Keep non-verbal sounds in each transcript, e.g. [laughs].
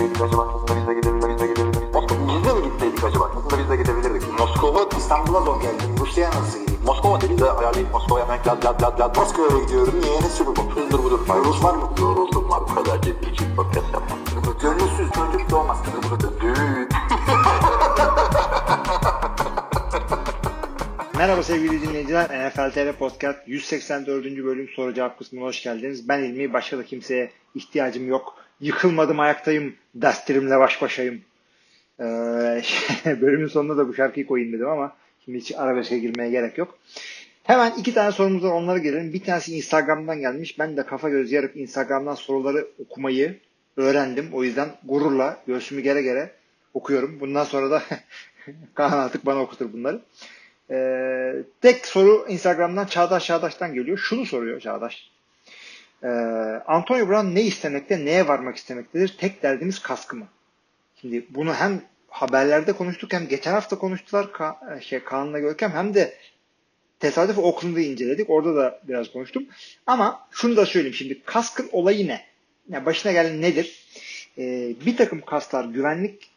gitseydik acaba? Aslında biz de gidebilirdik. Biz de mi gitseydik acaba? Aslında biz de gidebilirdik. Moskova, İstanbul'a zor geldim. Rusya'ya nasıl gideyim? Moskova dedi de ayarlayıp Moskova'ya hemen lad lad lad lad. Moskova'ya gidiyorum. Niye? Ne sürü bu? Hızdır budur. Rus var mı? Yoruldum var. Bu kadar ciddi için podcast yapmam. Gönülsüz çocuk doğmaz. Düğün. [laughs] Merhaba sevgili dinleyiciler. NFL TR Podcast 184. bölüm soru cevap kısmına hoş geldiniz. Ben İlmi. Başka da kimseye ihtiyacım yok. Yıkılmadım ayaktayım. Derslerimle baş başayım. Ee, [laughs] bölümün sonunda da bu şarkıyı koyayım dedim ama şimdi hiç arabeske girmeye gerek yok. Hemen iki tane sorumuz var onlara gelelim. Bir tanesi Instagram'dan gelmiş. Ben de kafa göz yarıp Instagram'dan soruları okumayı öğrendim. O yüzden gururla göğsümü gere gere okuyorum. Bundan sonra da [laughs] Kaan artık bana okutur bunları. Ee, tek soru Instagram'dan Çağdaş Çağdaş'tan geliyor. Şunu soruyor Çağdaş. Ee, Antonio Brown ne istemekte, neye varmak istemektedir? Tek derdimiz kaskı mı? Şimdi bunu hem haberlerde konuştuk hem geçen hafta konuştular Ka- şey, Kaan'la Görkem hem de tesadüf Oakland'ı inceledik. Orada da biraz konuştum. Ama şunu da söyleyeyim şimdi kaskın olayı ne? Yani başına gelen nedir? Ee, bir takım kasklar güvenlik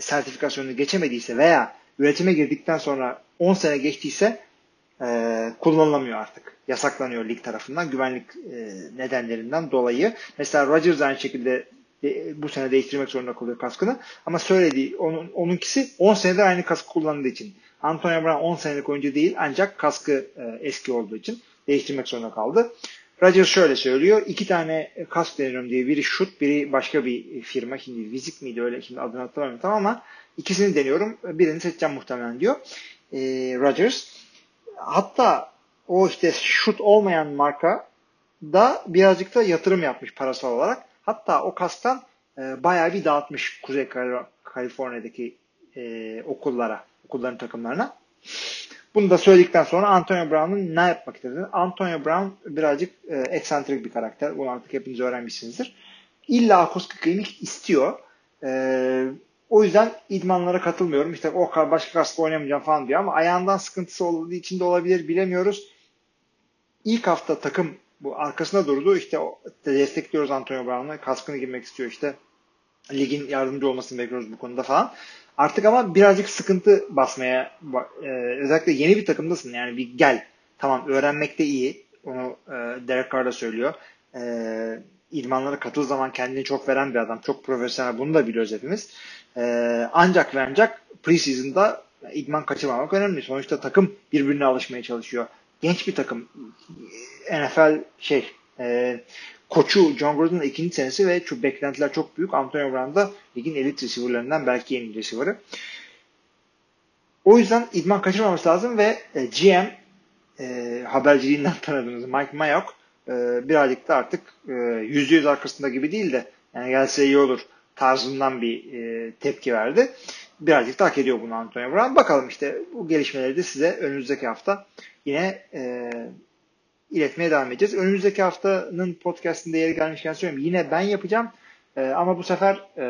sertifikasyonunu geçemediyse veya üretime girdikten sonra 10 sene geçtiyse e, kullanılamıyor artık. Yasaklanıyor lig tarafından güvenlik e, nedenlerinden dolayı. Mesela Rodgers aynı şekilde de, bu sene değiştirmek zorunda kalıyor kaskını. Ama söylediği onun, onunkisi 10 senedir aynı kaskı kullandığı için. Antonio Brown 10 senelik oyuncu değil ancak kaskı e, eski olduğu için değiştirmek zorunda kaldı. Rodgers şöyle söylüyor. iki tane kask deniyorum diye. Biri Shoot, biri başka bir firma. Şimdi Vizik miydi öyle? Şimdi adını hatırlamıyorum tamam ama ikisini deniyorum. Birini seçeceğim muhtemelen diyor. E, Rodgers. Hatta o işte Shoot olmayan marka da birazcık da yatırım yapmış parasal olarak. Hatta o kasktan e, bayağı bir dağıtmış Kuzey Kaliforniya'daki e, okullara, okulların takımlarına. Bunu da söyledikten sonra Antonio Brown'un ne yapmak istediğini. Antonio Brown birazcık e, eksantrik bir karakter. Bunu artık hepiniz öğrenmişsinizdir. İlla Koska Klinik istiyor. E, o yüzden idmanlara katılmıyorum. İşte o başka kaskla oynamayacağım falan diyor ama ayağından sıkıntısı olduğu için de olabilir bilemiyoruz. İlk hafta takım bu arkasında durdu. İşte destekliyoruz Antonio Brown'la. Kaskını girmek istiyor işte. Ligin yardımcı olmasını bekliyoruz bu konuda falan. Artık ama birazcık sıkıntı basmaya e, özellikle yeni bir takımdasın yani bir gel. Tamam öğrenmekte iyi. Onu e, Derek Carr da söylüyor. E, idmanlara katıl zaman kendini çok veren bir adam. Çok profesyonel. Bunu da biliyoruz hepimiz. E, ancak ve ancak preseason'da idman kaçırmamak önemli. Sonuçta takım birbirine alışmaya çalışıyor. Genç bir takım. NFL şey e, koçu John Gordon'ın ikinci senesi ve çok beklentiler çok büyük. Antonio Brown da ligin elit receiver'larından belki en iyi receiver'ı. O yüzden idman kaçırmaması lazım ve e, GM e, haberciliğinden [laughs] tanıdığınız Mike Mayock e, birazcık da artık e, %100 arkasında gibi değil de yani gelse iyi olur tarzından bir e, tepki verdi. Birazcık da hak ediyor bunu Antonio Brown. Bakalım işte bu gelişmeleri de size önümüzdeki hafta yine e, iletmeye devam edeceğiz. Önümüzdeki haftanın podcastinde yeri gelmişken söyleyeyim. Yine ben yapacağım. E, ama bu sefer e,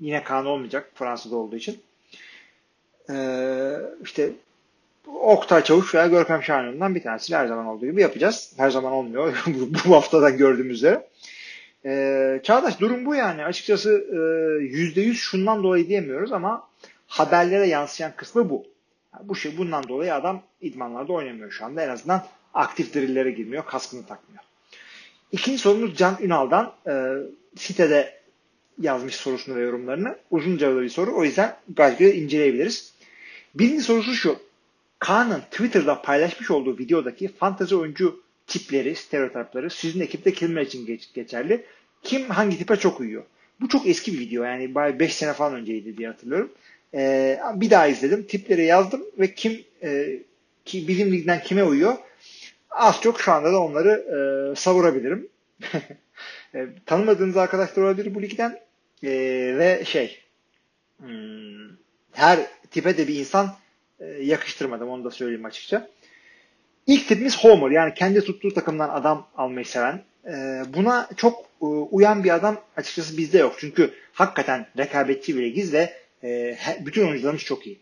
yine Kaan olmayacak Fransa'da olduğu için. E, işte Oktay Çavuş veya Görkem Şahin'den bir tanesiyle her zaman olduğu gibi yapacağız. Her zaman olmuyor. [laughs] bu haftadan gördüğümüz üzere. E, Çağdaş durum bu yani. Açıkçası yüzde yüz şundan dolayı diyemiyoruz ama haberlere yansıyan kısmı bu. Yani bu şey bundan dolayı adam idmanlarda oynamıyor şu anda. En azından aktif drillere girmiyor, kaskını takmıyor. İkinci sorumuz Can Ünal'dan. E, sitede yazmış sorusunu ve yorumlarını. Uzunca bir soru. O yüzden gayet inceleyebiliriz. Birinci sorusu şu. Kaan'ın Twitter'da paylaşmış olduğu videodaki fantezi oyuncu tipleri, stereotipleri sizin ekipte kimler için geç, geçerli? Kim hangi tipe çok uyuyor? Bu çok eski bir video. Yani 5 sene falan önceydi diye hatırlıyorum. Ee, bir daha izledim. Tipleri yazdım ve kim e, ki bizim ligden kime uyuyor? Az çok şu anda da onları e, savurabilirim. [laughs] e, tanımadığınız arkadaşlar olabilir bu ligden e, ve şey hmm, her tipe de bir insan e, yakıştırmadım onu da söyleyeyim açıkça. İlk tipimiz Homer yani kendi tuttuğu takımdan adam almayı seven. E, buna çok e, uyan bir adam açıkçası bizde yok. Çünkü hakikaten rekabetçi bir ligiz ve e, bütün oyuncularımız çok iyi.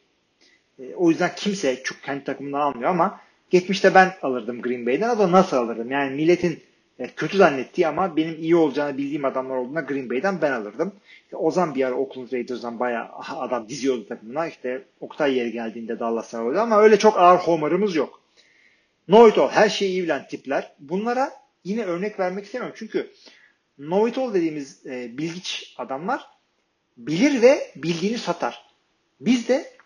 E, o yüzden kimse çok kendi takımından almıyor ama geçmişte ben alırdım Green Bay'den ama nasıl alırdım? Yani milletin e, kötü zannettiği ama benim iyi olacağını bildiğim adamlar olduğunda Green Bay'den ben alırdım. İşte Ozan bir ara Oakland Raiders'dan bayağı adam diziyordu takımına. İşte Oktay yeri geldiğinde Dallas'tan oldu ama öyle çok ağır homer'ımız yok. No it all. Her şeyi iyi bilen tipler. Bunlara yine örnek vermek istemiyorum. Çünkü no it all dediğimiz e, bilgiç adamlar bilir ve bildiğini satar. Biz de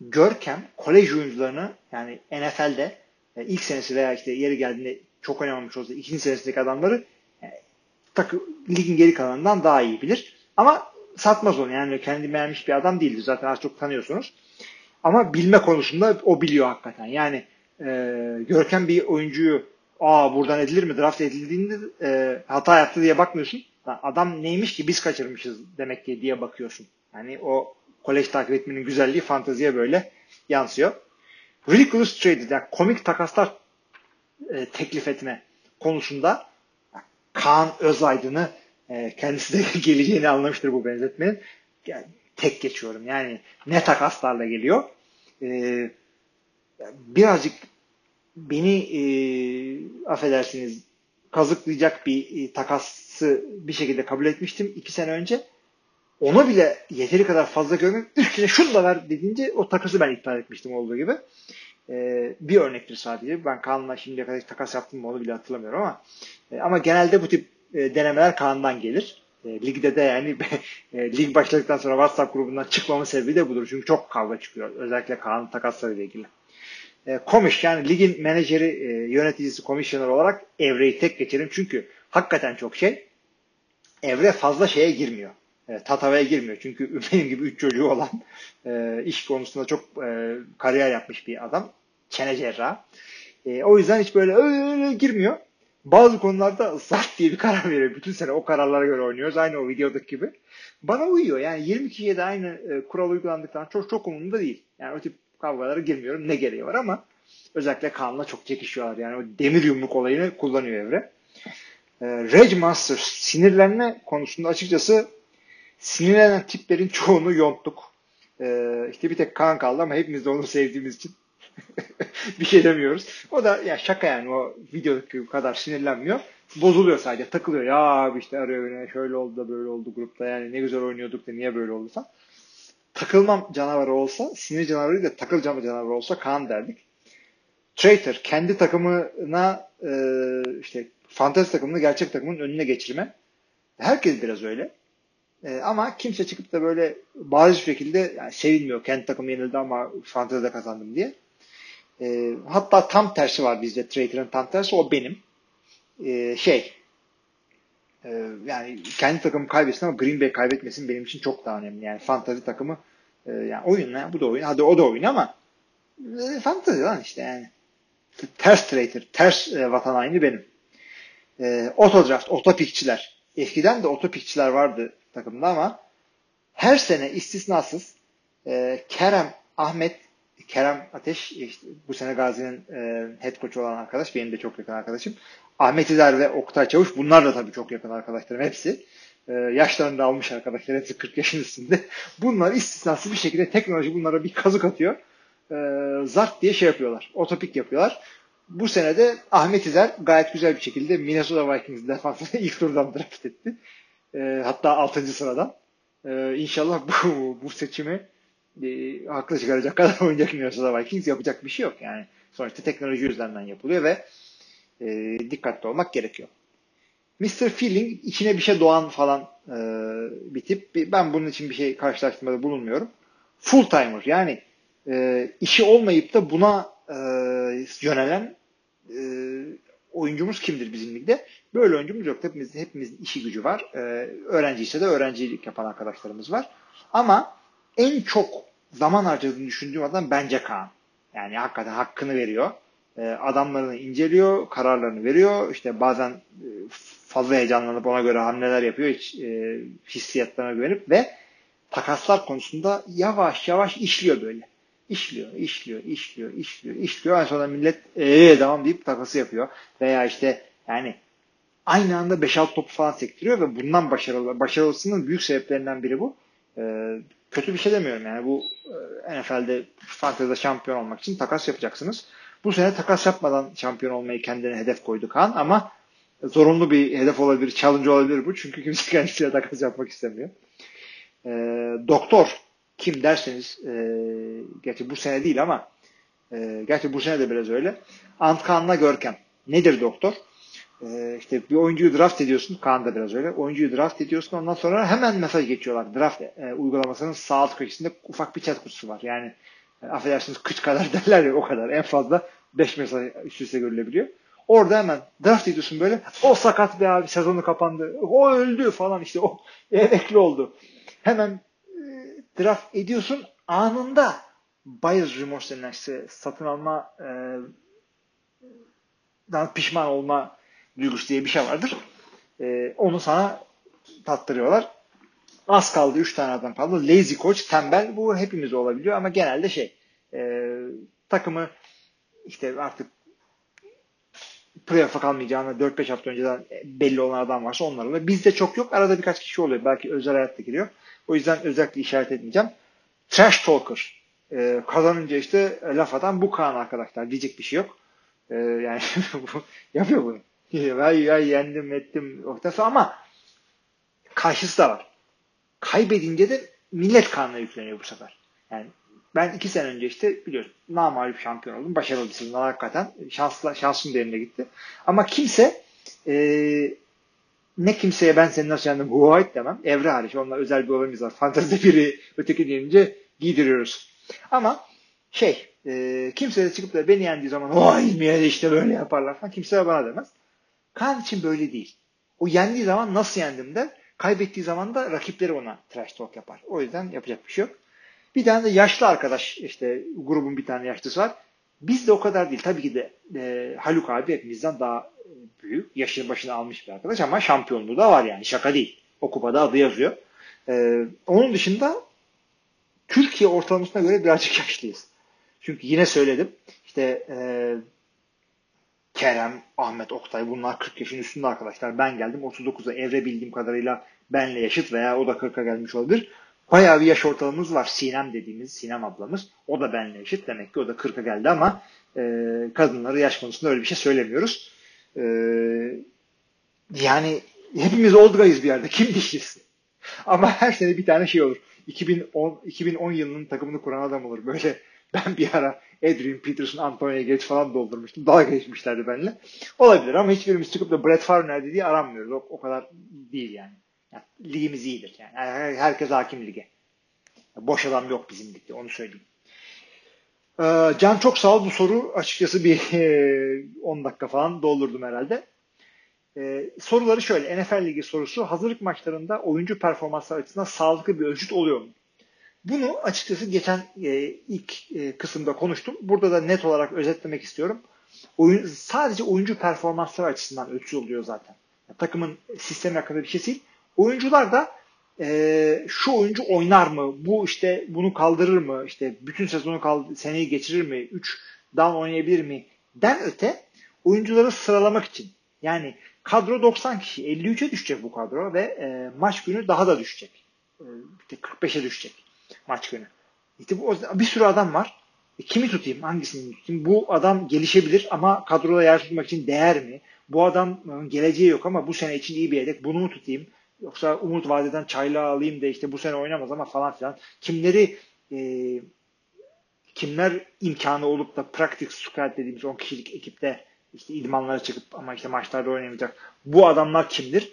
Görkem kolej oyuncularını yani NFL'de e, ilk senesi veya işte yeri geldiğinde çok oynamamış olsa ikinci senesindeki adamları e, takı, ligin geri kalanından daha iyi bilir. Ama satmaz onu yani kendi beğenmiş bir adam değildir. Zaten az çok tanıyorsunuz. Ama bilme konusunda o biliyor hakikaten. Yani e, Görkem bir oyuncuyu aa buradan edilir mi draft edildiğinde e, hata yaptı diye bakmıyorsun. Adam neymiş ki biz kaçırmışız demek ki diye bakıyorsun. Yani o kolej takip etmenin güzelliği fanteziye böyle yansıyor. Ridiculous trade yani komik takaslar e, teklif etme konusunda Kaan Özaydın'ı e, kendisi de [laughs] geleceğini anlamıştır bu benzetmenin. Yani, tek geçiyorum. Yani ne takaslarla geliyor. E, birazcık beni e, affedersiniz kazıklayacak bir e, takası bir şekilde kabul etmiştim iki sene önce. Onu bile yeteri kadar fazla görmek üstüne şunu da ver dediğince o takası ben iptal etmiştim olduğu gibi. Ee, bir örnektir sadece. Ben Kaan'la şimdiye kadar takas yaptım mı onu bile hatırlamıyorum ama e, ama genelde bu tip e, denemeler Kaan'dan gelir. E, ligde de yani [laughs] e, lig başladıktan sonra WhatsApp grubundan çıkmamın sebebi de budur. Çünkü çok kavga çıkıyor. Özellikle Kaan'ın takaslarıyla ilgili. E, Komiş yani ligin menajeri, e, yöneticisi, komisyoner olarak Evre'yi tek geçerim. Çünkü hakikaten çok şey. Evre fazla şeye girmiyor. E, tatavaya girmiyor. Çünkü [laughs] benim gibi üç çocuğu olan e, iş konusunda çok e, kariyer yapmış bir adam. Çene cerrah. O yüzden hiç böyle öyle girmiyor. Bazı konularda zart diye bir karar veriyor. Bütün sene o kararlara göre oynuyoruz. Aynı o videodaki gibi. Bana uyuyor. Yani 22'ye de aynı kural uygulandıktan çok çok umurumda değil. Yani o tip kavgalara girmiyorum. Ne gereği var ama özellikle Kaan'la çok çekişiyorlar. Yani o demir yumruk olayını kullanıyor Evre. E, Rage Master sinirlenme konusunda açıkçası sinirlenen tiplerin çoğunu yonttuk. Ee, işte bir tek Kaan kaldı ama hepimiz de onu sevdiğimiz için [laughs] bir şey demiyoruz. O da ya şaka yani o videodaki kadar sinirlenmiyor. Bozuluyor sadece takılıyor. Ya abi işte arıyor beni şöyle oldu da böyle oldu grupta yani ne güzel oynuyorduk da niye böyle oldu falan. Takılmam canavarı olsa sinir canavarı da takılacağım canavarı olsa Kaan derdik. Traitor kendi takımına e, işte fantezi takımını gerçek takımın önüne geçirme. Herkes biraz öyle. E, ama kimse çıkıp da böyle bariz şekilde yani sevinmiyor. Kendi takım yenildi ama fantezide kazandım diye. E, hatta tam tersi var bizde Traitor'ın tam tersi o benim. E, şey e, yani kendi takımı kaybetsin ama Green Bay kaybetmesin benim için çok daha önemli. Yani fantezi takımı e, yani oyun ne? Bu da oyun. Hadi o da oyun ama e, fantezi lan işte yani. Ters Traitor. Ters e, vatan haini benim. E, Autodraft, otopikçiler. Eskiden de otopikçiler vardı takımda ama her sene istisnasız e, Kerem Ahmet Kerem Ateş işte bu sene Gazi'nin e, head coach olan arkadaş benim de çok yakın arkadaşım. Ahmet İzer ve Oktay Çavuş bunlar da tabii çok yakın arkadaşlarım hepsi. E, yaşlarını da almış arkadaşlar hepsi 40 yaşın üstünde. Bunlar istisnasız bir şekilde teknoloji bunlara bir kazık atıyor. E, zart diye şey yapıyorlar. Otopik yapıyorlar. Bu sene de Ahmet İzer gayet güzel bir şekilde Minnesota Vikings defansını [laughs] ilk turdan draft etti. E, hatta 6. sıradan. E, inşallah bu, bu seçimi e, haklı çıkaracak kadar [laughs] oynayacak Minnesota Vikings yapacak bir şey yok. Yani sonuçta teknoloji üzerinden yapılıyor ve e, dikkatli olmak gerekiyor. Mr. Feeling içine bir şey doğan falan e, bir tip. Ben bunun için bir şey karşılaştırmada bulunmuyorum. Full timer yani e, işi olmayıp da buna e, yönelen e, oyuncumuz kimdir bizim ligde? Böyle oyuncumuz yok. Hepimiz, hepimizin işi gücü var. Ee, öğrenci ise de öğrencilik yapan arkadaşlarımız var. Ama en çok zaman harcadığını düşündüğüm adam bence Kaan. Yani hakikaten hakkını veriyor. Ee, adamlarını inceliyor, kararlarını veriyor. İşte bazen e, fazla heyecanlanıp ona göre hamleler yapıyor. Hiç e, hissiyatlarına güvenip ve takaslar konusunda yavaş yavaş işliyor böyle. İşliyor, işliyor, işliyor, işliyor, işliyor. En sonunda millet ee devam deyip takası yapıyor. Veya işte yani aynı anda 5-6 topu falan sektiriyor ve bundan başarılı, başarılısının büyük sebeplerinden biri bu. Ee, kötü bir şey demiyorum yani bu e, NFL'de fantezide şampiyon olmak için takas yapacaksınız. Bu sene takas yapmadan şampiyon olmayı kendine hedef koydu Kaan ama zorunlu bir hedef olabilir, challenge olabilir bu. Çünkü kimse kendisiyle takas yapmak istemiyor. E, doktor kim derseniz e, gerçi bu sene değil ama e, gerçi bu sene de biraz öyle. Antkan'la Görkem. Nedir doktor? E, işte bir oyuncuyu draft ediyorsun. Kaan da biraz öyle. Oyuncuyu draft ediyorsun. Ondan sonra hemen mesaj geçiyorlar. Draft e, uygulamasının sağ alt köşesinde ufak bir chat kutusu var. Yani affedersiniz kıç kadar [laughs] derler ya o kadar. En fazla 5 mesaj üst üste görülebiliyor. Orada hemen draft ediyorsun böyle. O sakat be abi sezonu kapandı. O öldü falan işte o [laughs] emekli oldu. Hemen e, draft ediyorsun anında buyer's remorse denilen işte satın alma e, dan pişman olma duygusu diye bir şey vardır. E, onu sana tattırıyorlar. Az kaldı. Üç tane adam kaldı. Lazy coach, tembel. Bu hepimiz olabiliyor ama genelde şey e, takımı işte artık playoff'a kalmayacağını 4-5 hafta önceden belli olan adam varsa onlar oluyor. Bizde çok yok. Arada birkaç kişi oluyor. Belki özel hayatta giriyor. O yüzden özellikle işaret etmeyeceğim. Trash talker. Ee, kazanınca işte laf atan bu Kaan arkadaşlar. Diyecek bir şey yok. Ee, yani [laughs] yapıyor bunu. [laughs] Ya, ya yendim ettim ortası ama karşısı da var. Kaybedince de millet kanına yükleniyor bu sefer. Yani ben iki sene önce işte biliyorsun namalip şampiyon oldum. Başarılı bir sezon hakikaten. Şansla, şansım da gitti. Ama kimse e, ne kimseye ben seni nasıl yendim who ait demem. Evre hariç. Onunla özel bir olayımız var. Fantezi biri öteki deyince giydiriyoruz. Ama şey e, kimse de çıkıp da beni yendiği zaman vay ilmiye işte böyle yaparlar falan. Kimse de bana demez. Kaan için böyle değil. O yendiği zaman nasıl yendim der. Kaybettiği zaman da rakipleri ona trash talk yapar. O yüzden yapacak bir şey yok. Bir tane de yaşlı arkadaş işte grubun bir tane yaşlısı var. Biz de o kadar değil. Tabii ki de e, Haluk abi hepimizden daha büyük. Yaşını başına almış bir arkadaş ama şampiyonluğu da var yani. Şaka değil. O kupada adı yazıyor. E, onun dışında Türkiye ortalamasına göre birazcık yaşlıyız. Çünkü yine söyledim. İşte e, Kerem, Ahmet, Oktay bunlar 40 yaşın üstünde arkadaşlar. Ben geldim 39'a evre bildiğim kadarıyla benle yaşıt veya o da 40'a gelmiş olabilir. Bayağı bir yaş ortalamamız var. Sinem dediğimiz Sinem ablamız. O da benle eşit. Demek ki o da 40'a geldi ama e, kadınları yaş konusunda öyle bir şey söylemiyoruz. E, yani hepimiz oldgayız bir yerde. Kim diyeceğiz? Ama her sene bir tane şey olur. 2010, 2010 yılının takımını kuran adam olur. Böyle ben bir ara Adrian Peterson, Antonio Gates falan doldurmuştum. Dalga geçmişlerdi benimle. Olabilir ama hiçbirimiz çıkıp da Brett Favre nerede diye aranmıyoruz. O, o kadar değil yani. yani. Ligimiz iyidir yani. Herkes hakim lige. Boş adam yok bizim ligde onu söyleyeyim. Ee, Can çok sağ ol bu soru. Açıkçası bir 10 dakika falan doldurdum herhalde. Ee, soruları şöyle. NFL Ligi sorusu. Hazırlık maçlarında oyuncu performansları açısından sağlıklı bir ölçüt oluyor mu? Bunu açıkçası geçen e, ilk e, kısımda konuştum. Burada da net olarak özetlemek istiyorum. Oyun, sadece oyuncu performansları açısından ölçü oluyor zaten. Yani takımın sistemi hakkında bir şey değil. Oyuncular da e, şu oyuncu oynar mı? Bu işte bunu kaldırır mı? İşte bütün sezonu kaldı, seneyi geçirir mi? 3 down oynayabilir mi? Den öte oyuncuları sıralamak için. Yani kadro 90 kişi. 53'e düşecek bu kadro ve e, maç günü daha da düşecek. E, işte 45'e düşecek maç günü. İşte bu, bir sürü adam var. E, kimi tutayım? Hangisini tutayım? Bu adam gelişebilir ama kadroda yer tutmak için değer mi? Bu adam geleceği yok ama bu sene için iyi bir yedek. Bunu mu tutayım? Yoksa umut vadeden çayla alayım da işte bu sene oynamaz ama falan filan. Kimleri e, kimler imkanı olup da practice squad dediğimiz 10 kişilik ekipte işte idmanlara çıkıp ama işte maçlarda oynamayacak. Bu adamlar kimdir?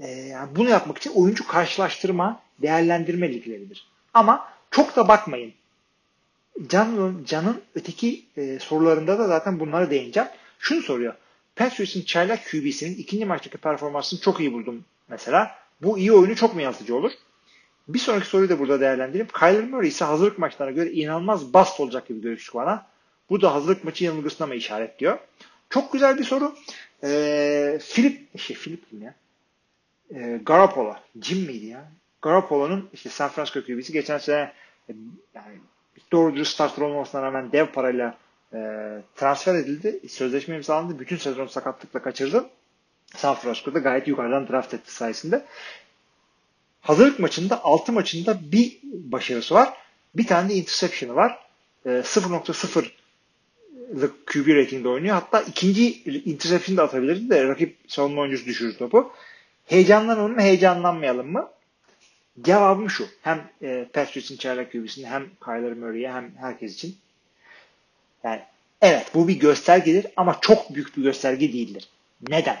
E, yani bunu yapmak için oyuncu karşılaştırma, değerlendirme ligleridir. Ama çok da bakmayın. Can, Can'ın öteki e, sorularında da zaten bunlara değineceğim. Şunu soruyor. Patriots'ın çaylak QB'sinin ikinci maçtaki performansını çok iyi buldum mesela. Bu iyi oyunu çok mu yansıcı olur? Bir sonraki soruyu da burada değerlendireyim. Kyler Murray ise hazırlık maçlarına göre inanılmaz bast olacak gibi görüştü bana. Bu da hazırlık maçı yanılgısına mı işaret diyor. Çok güzel bir soru. Ee, Philip, şey Philip kim ya? Ee, Garoppolo. Jim miydi ya? Garoppolo'nun işte San Francisco QB'si geçen sene e, yani doğru dürüst starter olmamasına rağmen dev parayla e, transfer edildi. Sözleşme imzalandı. Bütün sezon sakatlıkla kaçırdı. San Francisco'da gayet yukarıdan draft etti sayesinde. Hazırlık maçında 6 maçında bir başarısı var. Bir tane de interception'ı var. E, 0.0 QB ratingde oynuyor. Hatta ikinci interception de atabilirdi de rakip savunma oyuncusu düşürür topu. Heyecanlanalım mı, heyecanlanmayalım mı? Cevabım şu. Hem e, Patriots'ın çaylak QB'sinde hem Kyler Murray'e hem herkes için. Yani evet bu bir göstergedir ama çok büyük bir gösterge değildir. Neden?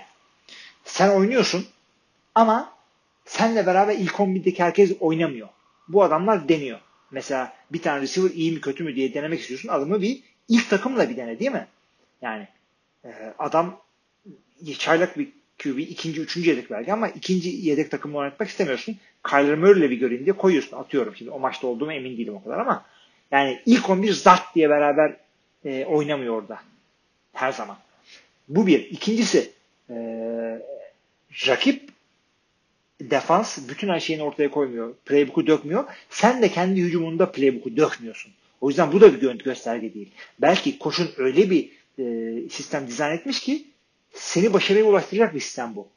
Sen oynuyorsun ama senle beraber ilk 11'deki herkes oynamıyor. Bu adamlar deniyor. Mesela bir tane receiver iyi mi kötü mü diye denemek istiyorsun. Adamı bir ilk takımla bir dene değil mi? Yani e, adam çaylak bir QB ikinci, üçüncü yedek belki ama ikinci yedek takımla oynatmak istemiyorsun. Kyler Murray'le bir göreyim diye koyuyorsun. Atıyorum şimdi o maçta olduğumu emin değilim o kadar ama yani ilk 11 zart diye beraber e, oynamıyor orada. Her zaman. Bu bir. İkincisi e, rakip defans bütün her şeyini ortaya koymuyor. Playbook'u dökmüyor. Sen de kendi hücumunda playbook'u dökmüyorsun. O yüzden bu da bir gösterge değil. Belki koşun öyle bir e, sistem dizayn etmiş ki seni başarıya ulaştıracak bir sistem bu.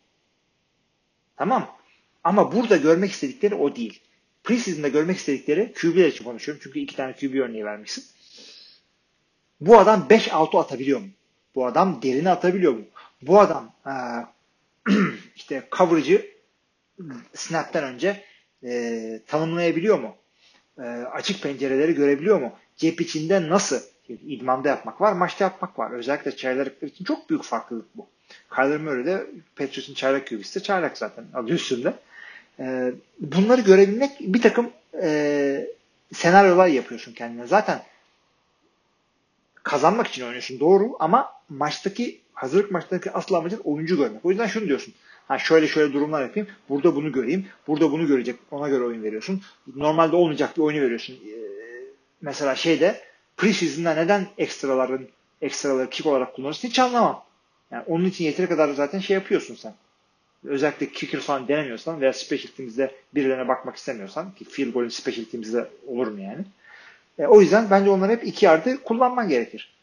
Tamam. Ama burada görmek istedikleri o değil. Preseason'da görmek istedikleri QB'ler için konuşuyorum. Çünkü iki tane QB örneği vermişsin. Bu adam 5-6 atabiliyor mu? Bu adam derini atabiliyor mu? Bu adam e, [clears throat] işte coverage'ı snap'ten önce e, tanımlayabiliyor mu? E, açık pencereleri görebiliyor mu? Cep içinde nasıl? İdmanda yapmak var, maçta yapmak var. Özellikle çaylarlıklar için çok büyük farklılık bu. Kyler Murray de Patriots'ın çaylak QB'si de çaylak zaten adı üstünde. E, bunları görebilmek bir takım e, senaryolar yapıyorsun kendine. Zaten kazanmak için oynuyorsun doğru ama maçtaki hazırlık maçtaki asıl amacın oyuncu görmek. O yüzden şunu diyorsun. Ha şöyle şöyle durumlar yapayım. Burada bunu göreyim. Burada bunu görecek. Ona göre oyun veriyorsun. Normalde olmayacak bir oyunu veriyorsun. Ee, mesela şeyde preseason'da neden ekstraların ekstraları kick olarak kullanırsın hiç anlamam. Yani onun için yeteri kadar zaten şey yapıyorsun sen. Özellikle kicker falan denemiyorsan veya special teams'de birilerine bakmak istemiyorsan ki field goal'in special teams'de olur mu yani? E, o yüzden bence onları hep iki yardı kullanman gerekir.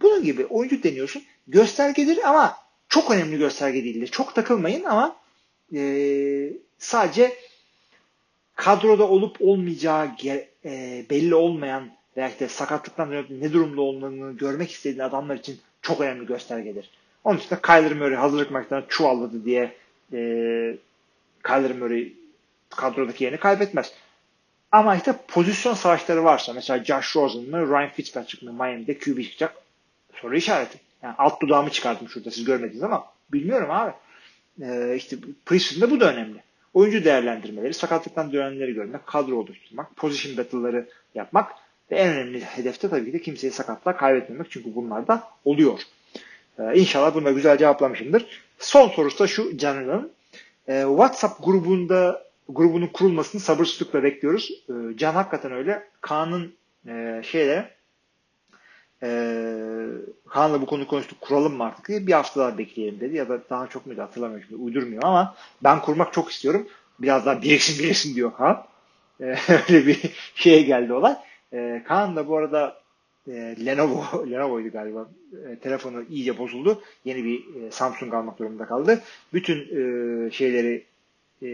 Bunun gibi oyuncu deniyorsun. Göstergedir ama çok önemli gösterge değildir. Çok takılmayın ama e, sadece kadroda olup olmayacağı e, belli olmayan veya işte sakatlıktan ne durumda olduğunu görmek istediğin adamlar için çok önemli göstergedir. Onun için de Kyler Murray hazırlık maçlarına çuvalladı diye e, Kyler Murray kadrodaki yerini kaybetmez. Ama işte pozisyon savaşları varsa mesela Josh Rosen mı Ryan Fitzpatrick mi Miami'de QB çıkacak soru işareti. Yani alt dudağımı çıkardım şurada siz görmediniz ama bilmiyorum abi. Ee, işte preseason'da bu da önemli. Oyuncu değerlendirmeleri, sakatlıktan dönenleri görmek, kadro oluşturmak, position battle'ları yapmak ve en önemli hedefte tabii ki de kimseyi sakatlığa kaybetmemek. Çünkü bunlar da oluyor. Ee, inşallah bunu da güzel cevaplamışımdır. Son sorusu da şu Can'ın. Ee, WhatsApp grubunda grubunun kurulmasını sabırsızlıkla bekliyoruz. Ee, Can hakikaten öyle. Kaan'ın e, şeyle e, Kaan'la bu konuyu konuştuk kuralım mı artık diye bir hafta daha bekleyelim dedi ya da daha çok muydu hatırlamıyorum şimdi uydurmuyor ama ben kurmak çok istiyorum. Biraz daha biriksin biriksin diyor Kaan. E, [laughs] öyle bir şeye geldi olay. E, Kaan da bu arada e, Lenovo [laughs] Lenovo'ydu galiba. E, telefonu iyice bozuldu. Yeni bir e, Samsung almak durumunda kaldı. Bütün e, şeyleri e,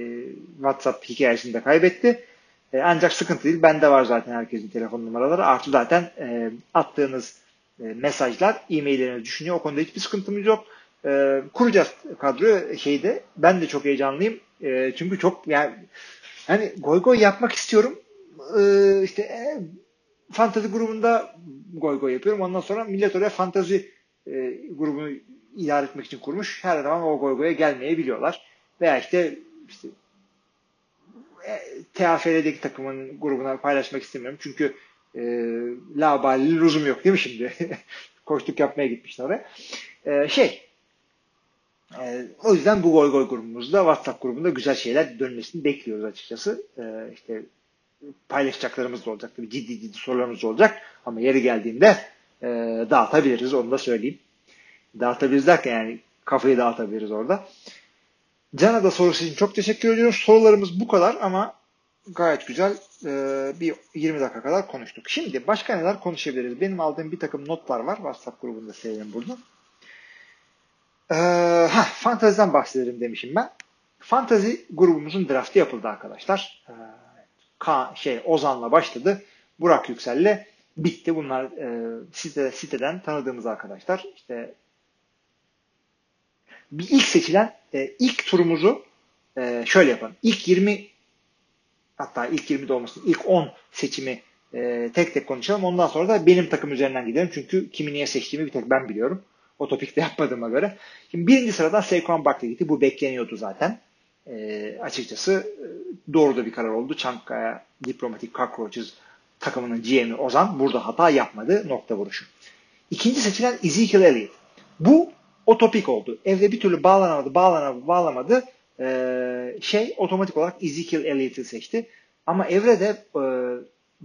WhatsApp hikayesinde kaybetti. E, ancak sıkıntı değil. Bende var zaten herkesin telefon numaraları. Artı zaten e, attığınız e, mesajlar, e-mailleriniz düşünüyor. O konuda hiçbir sıkıntımız yok. E, kuracağız kadroyu şeyde. Ben de çok heyecanlıyım. E, çünkü çok yani hani goy goy yapmak istiyorum. E, işte e, fantazi grubunda goy goy yapıyorum. Ondan sonra millet oraya fantazi e, grubunu idare etmek için kurmuş. Her zaman o goy goya gelmeyebiliyorlar. Veya işte işte e, TAFL'deki takımın grubuna paylaşmak istemiyorum. Çünkü e, labali lüzum yok değil mi şimdi? [laughs] Koştuk yapmaya gitmişler oraya. E, şey e, o yüzden bu gol gol grubumuzda WhatsApp grubunda güzel şeyler dönmesini bekliyoruz açıkçası. E, işte paylaşacaklarımız da olacak. Tabii ciddi ciddi sorularımız olacak. Ama yeri geldiğinde e, dağıtabiliriz. Onu da söyleyeyim. Dağıtabiliriz derken yani kafayı dağıtabiliriz orada. Can'a da sorusu için çok teşekkür ediyorum. Sorularımız bu kadar ama gayet güzel e, bir 20 dakika kadar konuştuk. Şimdi başka neler konuşabiliriz? Benim aldığım bir takım notlar var. WhatsApp grubunda seveyim burada. Ee, ha, fantaziden bahsedelim demişim ben. Fantazi grubumuzun draftı yapıldı arkadaşlar. Ee, Ka şey Ozan'la başladı. Burak Yüksel'le bitti. Bunlar e, site, siteden tanıdığımız arkadaşlar. İşte bir ilk seçilen e, ilk turumuzu e, şöyle yapalım. İlk 20 hatta ilk 20'de olmasın ilk 10 seçimi e, tek tek konuşalım. Ondan sonra da benim takım üzerinden gidelim. Çünkü kimi niye seçtiğimi bir tek ben biliyorum. O topikte yapmadığıma göre. Şimdi birinci sıradan Saquon Barkley gitti. Bu bekleniyordu zaten. E, açıkçası doğru da bir karar oldu. Çankaya Diplomatic Cockroaches takımının GM'i Ozan burada hata yapmadı. Nokta vuruşu. İkinci seçilen Ezekiel Elliott. Bu o topik oldu. Evde bir türlü bağlanamadı, bağlanamadı, bağlamadı. Ee, şey otomatik olarak Ezekiel Elliott'ı seçti. Ama Evre de e,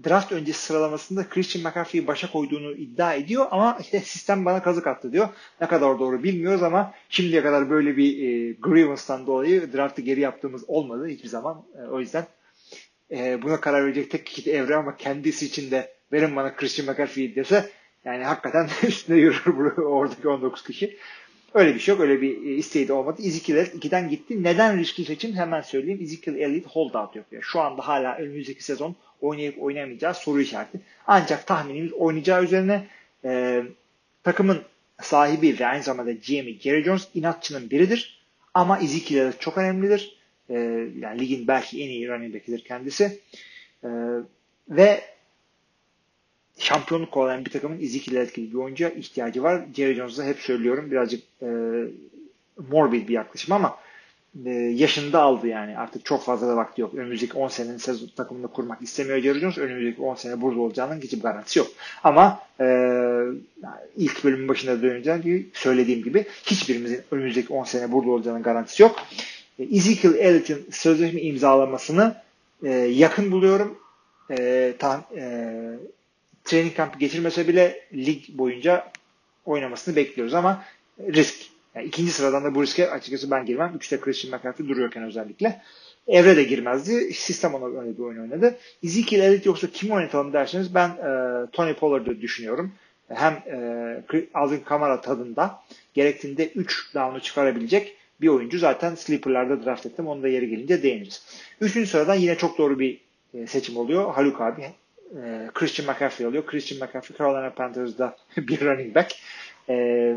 draft öncesi sıralamasında Christian McCaffrey'i başa koyduğunu iddia ediyor ama işte sistem bana kazık attı diyor. Ne kadar doğru bilmiyoruz ama şimdiye kadar böyle bir e, grievance'tan dolayı draftı geri yaptığımız olmadı hiçbir zaman. E, o yüzden e, buna karar verecek tek kişi de Evre ama kendisi için de verin bana Christian McCaffrey dese yani hakikaten [laughs] üstüne yürür oradaki 19 kişi. Öyle bir şey yok. Öyle bir e, isteği de olmadı. Ezekiel Elliott 2'den gitti. Neden riskli seçim? Hemen söyleyeyim. Ezekiel Elliott holdout yapıyor. Şu anda hala önümüzdeki sezon oynayıp oynamayacağı soru işareti. Ancak tahminimiz oynayacağı üzerine e, takımın sahibi ve aynı zamanda GM'i Jerry Jones inatçının biridir. Ama Ezekiel Elliott çok önemlidir. E, yani ligin belki en iyi running back'idir kendisi. E, ve şampiyonluk kovalayan bir takımın Ezekiel etkili bir oyuncuya ihtiyacı var. Jerry Jones'a hep söylüyorum birazcık e, morbid bir yaklaşım ama e, yaşında aldı yani. Artık çok fazla da vakti yok. Önümüzdeki 10 senenin sezon takımını kurmak istemiyor Jerry Jones. Önümüzdeki 10 sene burada olacağının hiçbir garantisi yok. Ama e, ilk bölümün başında döneceğim söylediğim gibi hiçbirimizin önümüzdeki 10 sene burada olacağının garantisi yok. E, Ezekiel Elliott'in sözleşme imzalamasını e, yakın buluyorum. E, tam, e, training kampı geçirmese bile lig boyunca oynamasını bekliyoruz ama risk. Yani ikinci sıradan da bu riske açıkçası ben girmem. Üçte Christian McCaffrey duruyorken özellikle. Evre de girmezdi. Sistem ona öyle bir oyun oynadı. Ezekiel Elliott yoksa kim oynatalım derseniz ben e, Tony Pollard'ı düşünüyorum. Hem e, Alvin Kamara tadında gerektiğinde 3 down'u çıkarabilecek bir oyuncu. Zaten sleeper'larda draft ettim. Onu da yeri gelince değiniriz. Üçüncü sıradan yine çok doğru bir e, seçim oluyor. Haluk abi e, Christian McCaffrey alıyor. Christian McCaffrey Carolina Panthers'da [laughs] bir running back. E,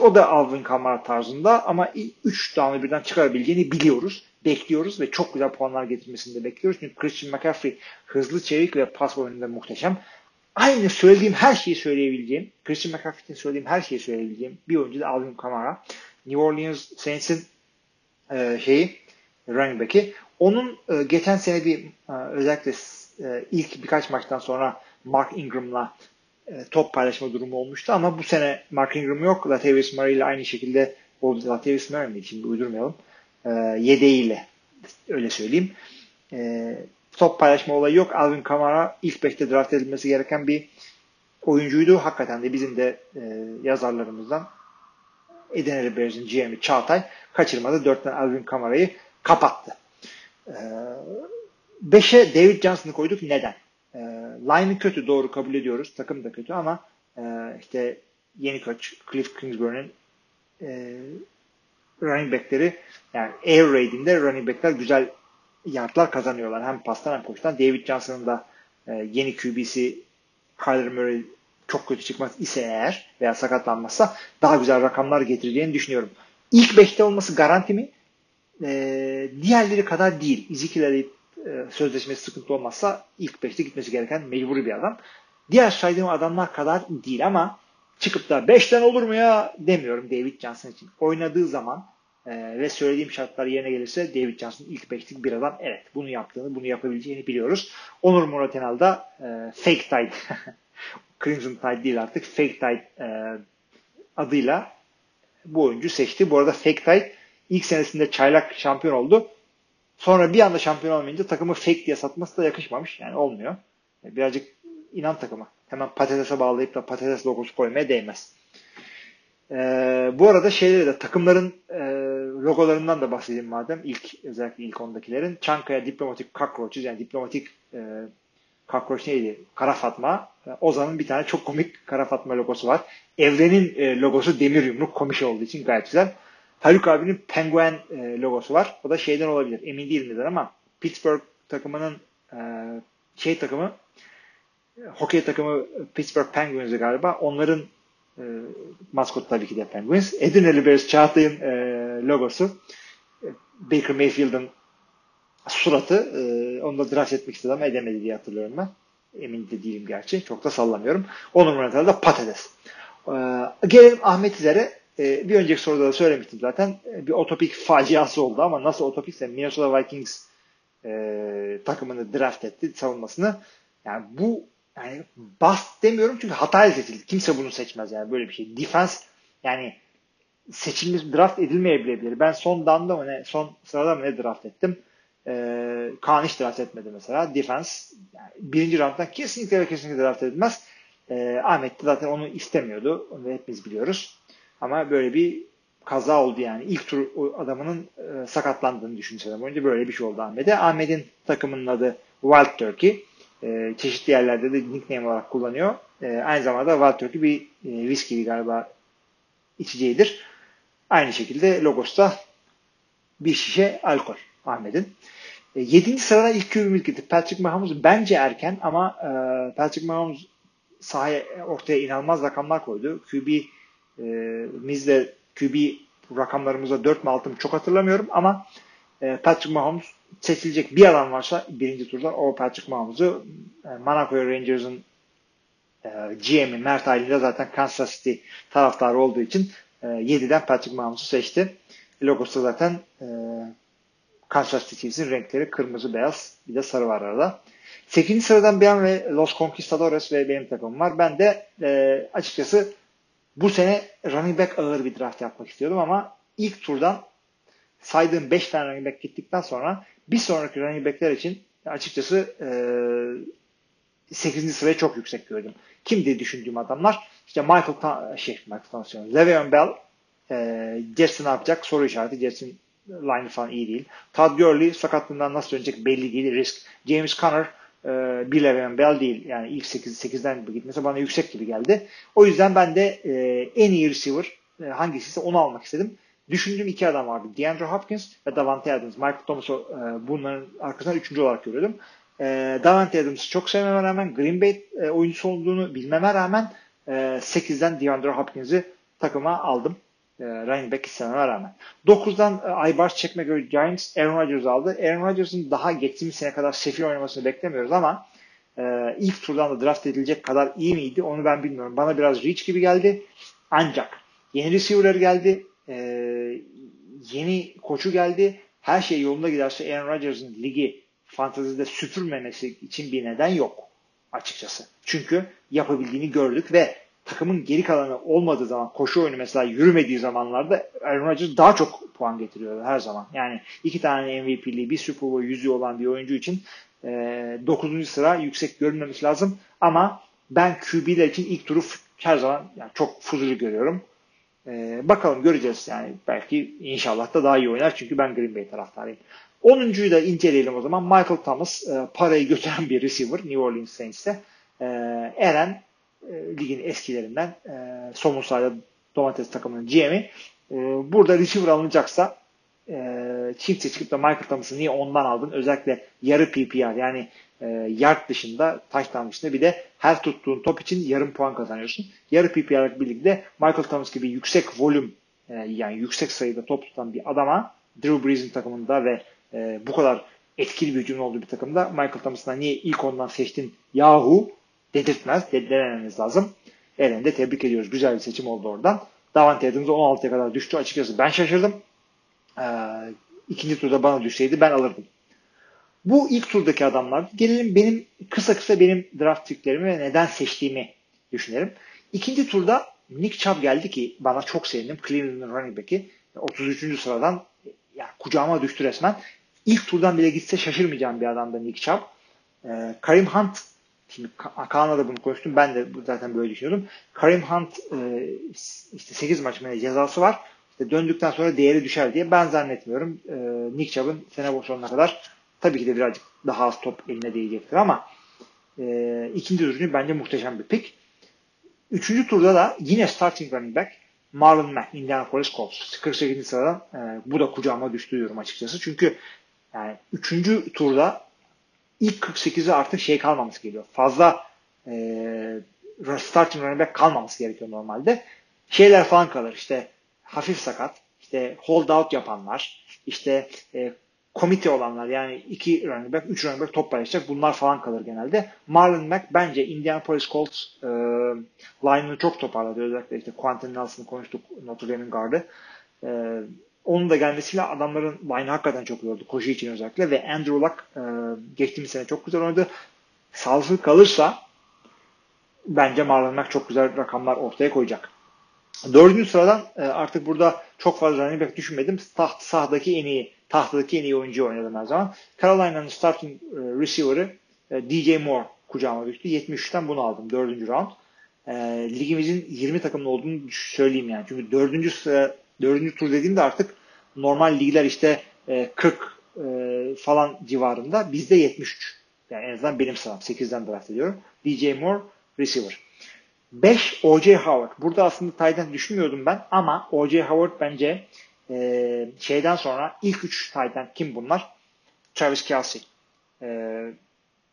o da Alvin Kamara tarzında ama 3 down'ı birden çıkarabileceğini biliyoruz. Bekliyoruz ve çok güzel puanlar getirmesini de bekliyoruz. Çünkü Christian McCaffrey hızlı, çevik ve pas oyununda muhteşem. Aynı söylediğim her şeyi söyleyebileceğim, Christian McCaffrey'in söylediğim her şeyi söyleyebileceğim bir oyuncu da Alvin Kamara. New Orleans Saints'in e, şeyi, running back'i. Onun e, geçen sene bir e, özellikle e, ilk birkaç maçtan sonra Mark Ingram'la top paylaşma durumu olmuştu ama bu sene Mark Ingram yok. Latavius Murray ile aynı şekilde oldu. Latavius Murray miydi? Şimdi uydurmayalım. E, yedeğiyle öyle söyleyeyim. E, top paylaşma olayı yok. Alvin Kamara ilk 5'te draft edilmesi gereken bir oyuncuydu. Hakikaten de bizim de e, yazarlarımızdan Edeneli Bears'in GM'i Çağatay kaçırmadı. 4'ten Alvin Kamara'yı kapattı. Ee, 5'e David Johnson'ı koyduk. Neden? Line'ı kötü doğru kabul ediyoruz. Takım da kötü ama e, işte yeni koç Cliff Kingsbury'nin e, running back'leri yani air raid'inde running back'ler güzel yardlar kazanıyorlar. Hem pastan hem koştan. David Johnson'ın da e, yeni QB'si Kyler Murray çok kötü çıkmaz ise eğer veya sakatlanmazsa daha güzel rakamlar getireceğini düşünüyorum. İlk 5'te olması garanti mi? E, diğerleri kadar değil. Ezekiel e, sözleşmesi sıkıntı olmazsa ilk 5'te gitmesi gereken mecburi bir adam. Diğer saydığım adamlar kadar değil ama çıkıp da 5'ten olur mu ya demiyorum David Johnson için. Oynadığı zaman e, ve söylediğim şartlar yerine gelirse David Johnson ilk 5'lik bir adam. Evet bunu yaptığını, bunu yapabileceğini biliyoruz. Onur Murat da e, Fake Tide [laughs] Crimson Tide değil artık Fake Tide adıyla bu oyuncu seçti. Bu arada Fake Tide ilk senesinde çaylak şampiyon oldu. Sonra bir anda şampiyon olmayınca takımı fake diye satması da yakışmamış. Yani olmuyor. Birazcık inan takımı. Hemen patatese bağlayıp da patates logosu koymaya değmez. Ee, bu arada şeyleri de takımların e, logolarından da bahsedeyim madem. İlk özellikle ilk ondakilerin. Çankaya Diplomatik Cockroaches yani diplomatik e, Cockroach neydi? Kara Fatma. Ozan'ın bir tane çok komik Kara Fatma logosu var. Evrenin e, logosu demir yumruk komik olduğu için gayet güzel. Haluk abinin Penguin e, logosu var. O da şeyden olabilir. Emin değilim neden ama Pittsburgh takımının e, şey takımı hokey takımı Pittsburgh Penguins'i galiba. Onların e, maskot tabii ki de Penguins. Edirne'li Bears Çağatay'ın e, logosu. Baker Mayfield'ın suratı. E, onu da draft etmek istedim ama edemedi diye hatırlıyorum ben. Emin de değilim gerçi. Çok da sallamıyorum. Onun numarada da patates. E, gelelim Ahmet İzer'e. E, bir önceki soruda da söylemiştim zaten. E, bir otopik faciası oldu ama nasıl otopikse Minnesota Vikings e, takımını draft etti savunmasını. Yani bu yani bast demiyorum çünkü hatayla seçildi. Kimse bunu seçmez yani böyle bir şey. Defense yani seçilmiş draft edilmeyebilir. Ben son damda mı ne son sırada mı ne draft ettim? Ee, Kaan hiç draft etmedi mesela. Defense yani birinci rounddan kesinlikle ve kesinlikle draft edilmez. Ee, Ahmet de zaten onu istemiyordu. Onu hepimiz biliyoruz. Ama böyle bir kaza oldu yani. İlk tur adamının e, sakatlandığını düşünsene boyunca böyle bir şey oldu Ahmet'e. Ahmet'in takımının adı Wild Turkey. E, çeşitli yerlerde de nickname olarak kullanıyor. E, aynı zamanda Wild Turkey bir e, viskili galiba içeceğidir. Aynı şekilde logosta bir şişe alkol Ahmet'in. E, 7. sırada ilk QB mülkiyeti Patrick Mahomes bence erken ama e, Patrick Mahomes sahaya ortaya inanılmaz rakamlar koydu. QB e, mizde QB rakamlarımıza 4 mi 6 mı çok hatırlamıyorum ama e, Patrick Mahomes seçilecek bir adam varsa birinci turda o Patrick Mahomes'u e, Monaco Rangers'ın e, GM'i Mert Aylin de zaten Kansas City taraftarı olduğu için e, 7'den Patrick Mahomes'u seçti. Logosu zaten e, Kansas City Chiefs'in renkleri kırmızı beyaz bir de sarı var arada. 8. sıradan an ve Los Conquistadores ve benim takımım var. Ben de e, açıkçası bu sene running back ağır bir draft yapmak istiyordum ama ilk turdan saydığım 5 tane running back gittikten sonra bir sonraki running backler için açıkçası e, 8. sırayı çok yüksek gördüm. Kim diye düşündüğüm adamlar işte Michael Ta şey Michael Thompson, Le'Veon Bell e, Jetson ne yapacak? Soru işareti. Jetson line falan iyi değil. Todd Gurley sakatlığından nasıl dönecek belli değil. Risk. James Conner e, bir Le'Veon Bell değil. Yani ilk 8, 8'den gitmesi bana yüksek gibi geldi. O yüzden ben de e, en iyi receiver e, hangisiyse onu almak istedim düşündüğüm iki adam vardı. DeAndre Hopkins ve Davante Adams. Michael Thomas'ı e, bunların arkasından üçüncü olarak görüyordum. E, Davante Adams'ı çok sevmeme rağmen Green Bay e, oyuncusu olduğunu bilmeme rağmen e, 8'den DeAndre Hopkins'i takıma aldım. E, running back istememe rağmen. 9'dan e, Aybars çekme göre Giants Aaron Rodgers aldı. Aaron Rodgers'ın daha geçtiğimiz sene kadar sefil oynamasını beklemiyoruz ama e, ilk turdan da draft edilecek kadar iyi miydi onu ben bilmiyorum. Bana biraz reach gibi geldi. Ancak yeni receiver geldi e, yeni koçu geldi. Her şey yolunda giderse Aaron Rodgers'ın ligi fantazide süpürmemesi için bir neden yok açıkçası. Çünkü yapabildiğini gördük ve takımın geri kalanı olmadığı zaman koşu oyunu mesela yürümediği zamanlarda Aaron Rodgers daha çok puan getiriyor her zaman. Yani iki tane MVP'li bir Super Bowl yüzüğü olan bir oyuncu için e, 9. sıra yüksek görünmemesi lazım. Ama ben QB'ler için ilk turu her zaman yani çok fuzuli görüyorum. Ee, bakalım göreceğiz yani belki inşallah da daha iyi oynar çünkü ben Green Bay taraftarıyım. 10'uncuyu da inceleyelim o zaman. Michael Thomas e, parayı [laughs] götüren bir receiver New Orleans Saints'te. E, Eren e, ligin eskilerinden e, Somun Sahada Domates takımının GM'i. E, burada receiver alınacaksa e, çift çıkıp da Michael Thomas'ı niye ondan aldın? Özellikle yarı PPR yani e, yard dışında, touchdown dışında bir de her tuttuğun top için yarım puan kazanıyorsun. Yarı PPR'lık birlikte Michael Thomas gibi yüksek volüm e, yani yüksek sayıda top tutan bir adama Drew Brees'in takımında ve e, bu kadar etkili bir hücumun olduğu bir takımda Michael Thomas'dan niye ilk ondan seçtin yahu dedirtmez. Demememiz lazım. Eren de tebrik ediyoruz. Güzel bir seçim oldu oradan. Davante Adams 16'ya kadar düştü. Açıkçası ben şaşırdım. Ee, ikinci turda bana düşseydi ben alırdım. Bu ilk turdaki adamlar. Gelelim benim kısa kısa benim draft triklerimi ve neden seçtiğimi düşünelim. İkinci turda Nick Chubb geldi ki bana çok sevindim. Cleveland'ın running back'i. 33. sıradan yani kucağıma düştü resmen. İlk turdan bile gitse şaşırmayacağım bir adamdı Nick Chubb. Ee, Karim Hunt Şimdi Kaan'la da bunu konuştum. Ben de zaten böyle düşünüyordum. Karim Hunt e, işte 8 maç cezası var. İşte döndükten sonra değeri düşer diye ben zannetmiyorum. E, Nick Chubb'ın sene sonuna kadar Tabii ki de birazcık daha az top eline değecektir ama e, ikinci ürünü bence muhteşem bir pick. Üçüncü turda da yine starting running back Marlon Mack, Indianapolis Colts. 48. sıradan e, bu da kucağıma düştü diyorum açıkçası. Çünkü yani üçüncü turda ilk 48'e artık şey kalmaması geliyor. Fazla e, starting running back kalmaması gerekiyor normalde. Şeyler falan kalır işte hafif sakat, işte hold out yapanlar, işte e, komite olanlar yani iki running back, üç running back top paylaşacak bunlar falan kalır genelde. Marlon Mack bence Indianapolis Colts e, line'ını çok toparladı. Özellikle işte Quentin Nelson'ı konuştuk Notre Dame'in gardı. E, onun da gelmesiyle adamların line hakikaten çok iyi oldu. Koşu için özellikle ve Andrew Luck e, geçtiğimiz sene çok güzel oynadı. Sağlıklı kalırsa bence Marlon çok güzel rakamlar ortaya koyacak. Dördüncü sıradan e, artık burada çok fazla running back düşünmedim. Taht, sahadaki en iyi, tahtadaki en iyi oyuncu oynadım her zaman. Carolina'nın starting e, receiver'ı e, DJ Moore kucağıma düştü. 73'ten bunu aldım. Dördüncü round. E, ligimizin 20 takımlı olduğunu söyleyeyim yani. Çünkü dördüncü sıra, dördüncü tur dediğimde artık normal ligler işte e, 40 e, falan civarında. Bizde 73. Yani en azından benim sıram. 8'den draft ediyorum. DJ Moore receiver. 5 O.J. Howard. Burada aslında Titan düşünmüyordum ben ama O.J. Howard bence e, şeyden sonra ilk 3 Titan kim bunlar? Travis Kelsey, e,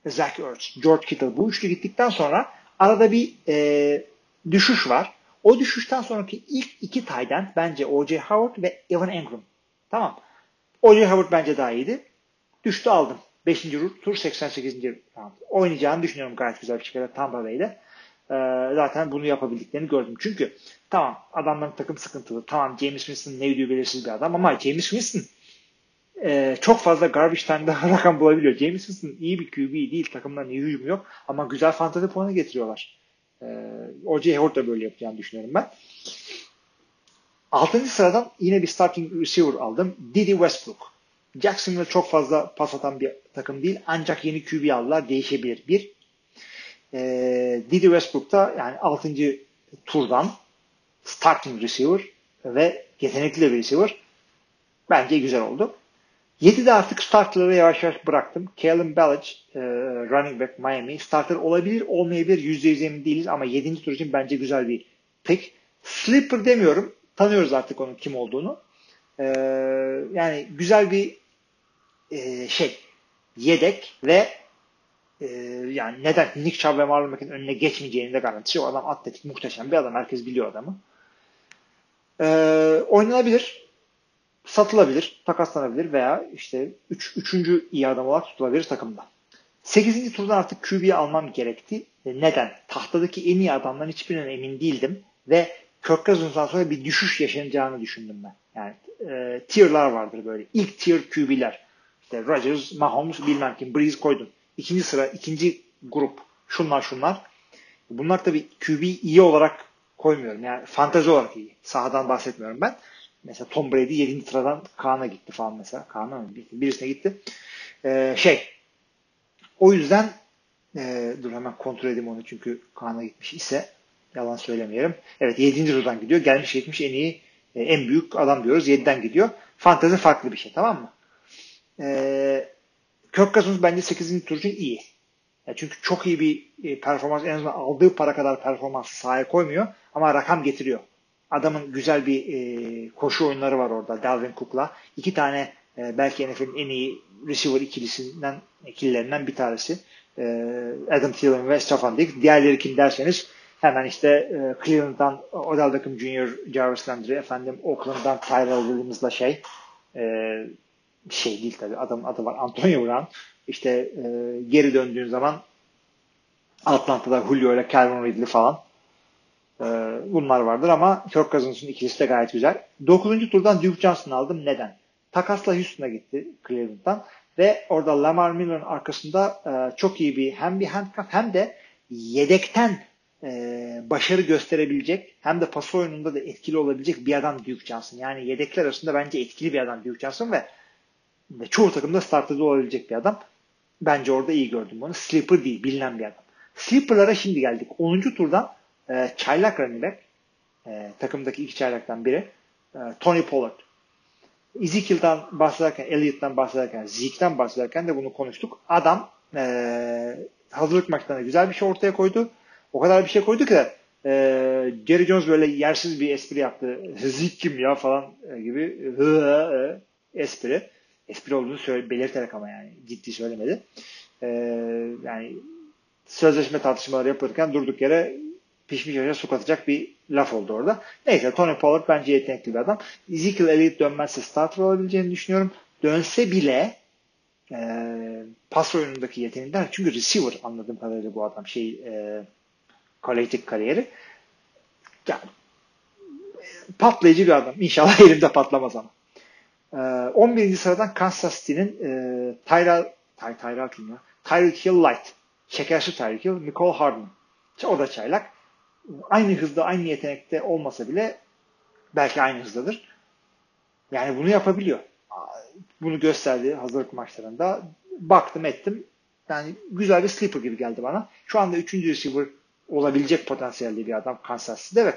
Zach Ertz, George Kittle. Bu üçlü gittikten sonra arada bir e, düşüş var. O düşüşten sonraki ilk iki Titan bence O.J. Howard ve Evan Engram. Tamam. O.J. Howard bence daha iyiydi. Düştü aldım. 5. tur 88. round. Oynayacağını düşünüyorum gayet güzel bir şekilde Tampa Bay'de. Ee, zaten bunu yapabildiklerini gördüm. Çünkü tamam adamların takım sıkıntılı. Tamam James Winston ne ödüğü belirsiz bir adam ama James Winston e, çok fazla garbage time'da [laughs] rakam bulabiliyor. James Winston iyi bir QB değil. Takımdan iyi hücum yok. Ama güzel fantasy puanı getiriyorlar. Ee, O.J. Howard da böyle yapacağını düşünüyorum ben. Altıncı sıradan yine bir starting receiver aldım. Didi Westbrook. Jacksonville çok fazla pas atan bir takım değil. Ancak yeni QB aldılar. Değişebilir. Bir. Ee, Didi Westbrook da yani 6. turdan starting receiver ve yetenekli bir receiver. Bence güzel oldu. 7'de artık starterları yavaş yavaş bıraktım. Kalen Ballage, e, running back Miami. Starter olabilir, olmayabilir. %100 emin değiliz ama 7. tur için bence güzel bir pick. Sleeper demiyorum. Tanıyoruz artık onun kim olduğunu. E, yani güzel bir e, şey yedek ve e, yani neden Nick Chubb ve Marlon Mack'in önüne geçmeyeceğini de garantisi yok. Adam atletik muhteşem bir adam. Herkes biliyor adamı. E, oynanabilir. Satılabilir. Takaslanabilir veya işte üç, üçüncü iyi adam olarak tutulabilir takımda. 8. turdan artık QB'yi almam gerekti. E, neden? Tahtadaki en iyi adamdan hiçbirinden emin değildim. Ve Kirk Cousins'dan sonra bir düşüş yaşanacağını düşündüm ben. Yani e, tier'lar vardır böyle. İlk tier QB'ler. İşte Rodgers, Mahomes, bilmem kim, Breeze koydun. İkinci sıra, ikinci grup. Şunlar şunlar. Bunlar tabii QB iyi olarak koymuyorum. Yani fantezi olarak iyi. Sahadan bahsetmiyorum ben. Mesela Tom Brady 7. sıradan Kaan'a gitti falan mesela. Kaan'a mı? Birisine gitti. Ee, şey o yüzden e, dur hemen kontrol edeyim onu çünkü Kaan'a gitmiş ise yalan söylemeyelim. Evet 7. turdan gidiyor. Gelmiş 70 en iyi e, en büyük adam diyoruz. 7'den gidiyor. Fantezi farklı bir şey tamam mı? Ee, Kirk Cousins bence 8. tur için iyi. Yani çünkü çok iyi bir e, performans en azından aldığı para kadar performans sahaya koymuyor ama rakam getiriyor. Adamın güzel bir e, koşu oyunları var orada Dalvin Cook'la. İki tane e, belki NFL'in en iyi receiver ikilisinden ikililerinden bir tanesi. E, Adam Thielen ve Stefan Diggs. Diğerleri kim derseniz hemen işte e, Cleveland'dan Odell Beckham Jr. Jarvis Landry efendim Oakland'dan Tyrell Williams'la şey e, şey değil tabii adam adı var Antonio Brown. İşte e, geri döndüğün zaman Atlanta'da Julio ile Calvin Ridley falan e, bunlar vardır ama Kirk Cousins'ın ikilisi de gayet güzel. 9. turdan Duke Johnson'ı aldım. Neden? Takasla Houston'a gitti Cleveland'dan ve orada Lamar Miller'ın arkasında e, çok iyi bir hem bir handcuff hem de yedekten e, başarı gösterebilecek hem de pas oyununda da etkili olabilecek bir adam Duke Johnson. Yani yedekler arasında bence etkili bir adam Duke Johnson ve ve çoğu takımda startede olabilecek bir adam. Bence orada iyi gördüm bunu. Sleeper değil, bilinen bir adam. Sleeper'lara şimdi geldik. 10. turdan e, çaylak running back, e, takımdaki iki çaylaktan biri e, Tony Pollard. Ezekiel'dan bahsederken, Elliott'tan bahsederken, Zeke'den bahsederken de bunu konuştuk. Adam e, hazırlık maçlarında güzel bir şey ortaya koydu. O kadar bir şey koydu ki e, Jerry Jones böyle yersiz bir espri yaptı. [laughs] Zeke kim ya falan gibi hı, hı, espri espri olduğunu söyle, belirterek ama yani ciddi söylemedi. Ee, yani sözleşme tartışmaları yapılırken durduk yere pişmiş yaşa su katacak bir laf oldu orada. Neyse Tony Pollard bence yetenekli bir adam. Ezekiel Elliott dönmezse starter olabileceğini düşünüyorum. Dönse bile e, pas oyunundaki yeteneğinden çünkü receiver anladığım kadarıyla bu adam şey e, kolektif kariyeri yani, patlayıcı bir adam. İnşallah [laughs] elimde patlamaz ama. E, 11. sıradan Kansas City'nin e, Tyrell Ty, Tyrell kim ya? Tyreek Hill Light. Şekersi Tyreek Hill. Nicole Hardman. O da çaylak. Aynı hızda, aynı yetenekte olmasa bile belki aynı hızdadır. Yani bunu yapabiliyor. Bunu gösterdi hazırlık maçlarında. Baktım ettim. Yani güzel bir sleeper gibi geldi bana. Şu anda 3. receiver olabilecek potansiyelde bir adam Kansas City'de ve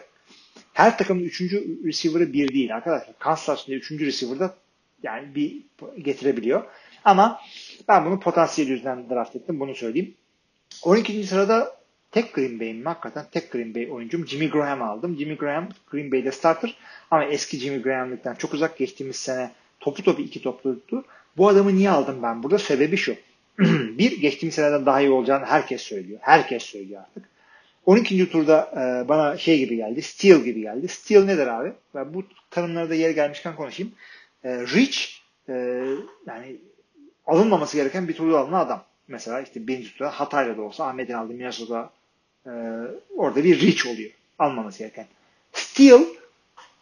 her takımın 3. receiver'ı bir değil arkadaşlar. Kansas City'de 3. receiver'da yani bir getirebiliyor. Ama ben bunu potansiyel yüzünden draft ettim. Bunu söyleyeyim. 12. sırada tek Green Bay'im hakikaten tek Green Bay oyuncum Jimmy Graham aldım. Jimmy Graham Green Bay'de starter ama eski Jimmy Graham'lıktan çok uzak geçtiğimiz sene topu topu iki topluydu. Bu adamı niye aldım ben burada? Sebebi şu. [clears throat] bir, geçtiğimiz seneden daha iyi olacağını herkes söylüyor. Herkes söylüyor artık. 12. turda e, bana şey gibi geldi. Steel gibi geldi. Steel nedir abi? Ben bu tanımlarda yer gelmişken konuşayım. E, Rich e, yani alınmaması gereken bir turda alınan adam. Mesela işte birinci turda Hatay'la da olsa Ahmet'in aldığı Minnesota e, orada bir Rich oluyor. Almaması gereken. Steel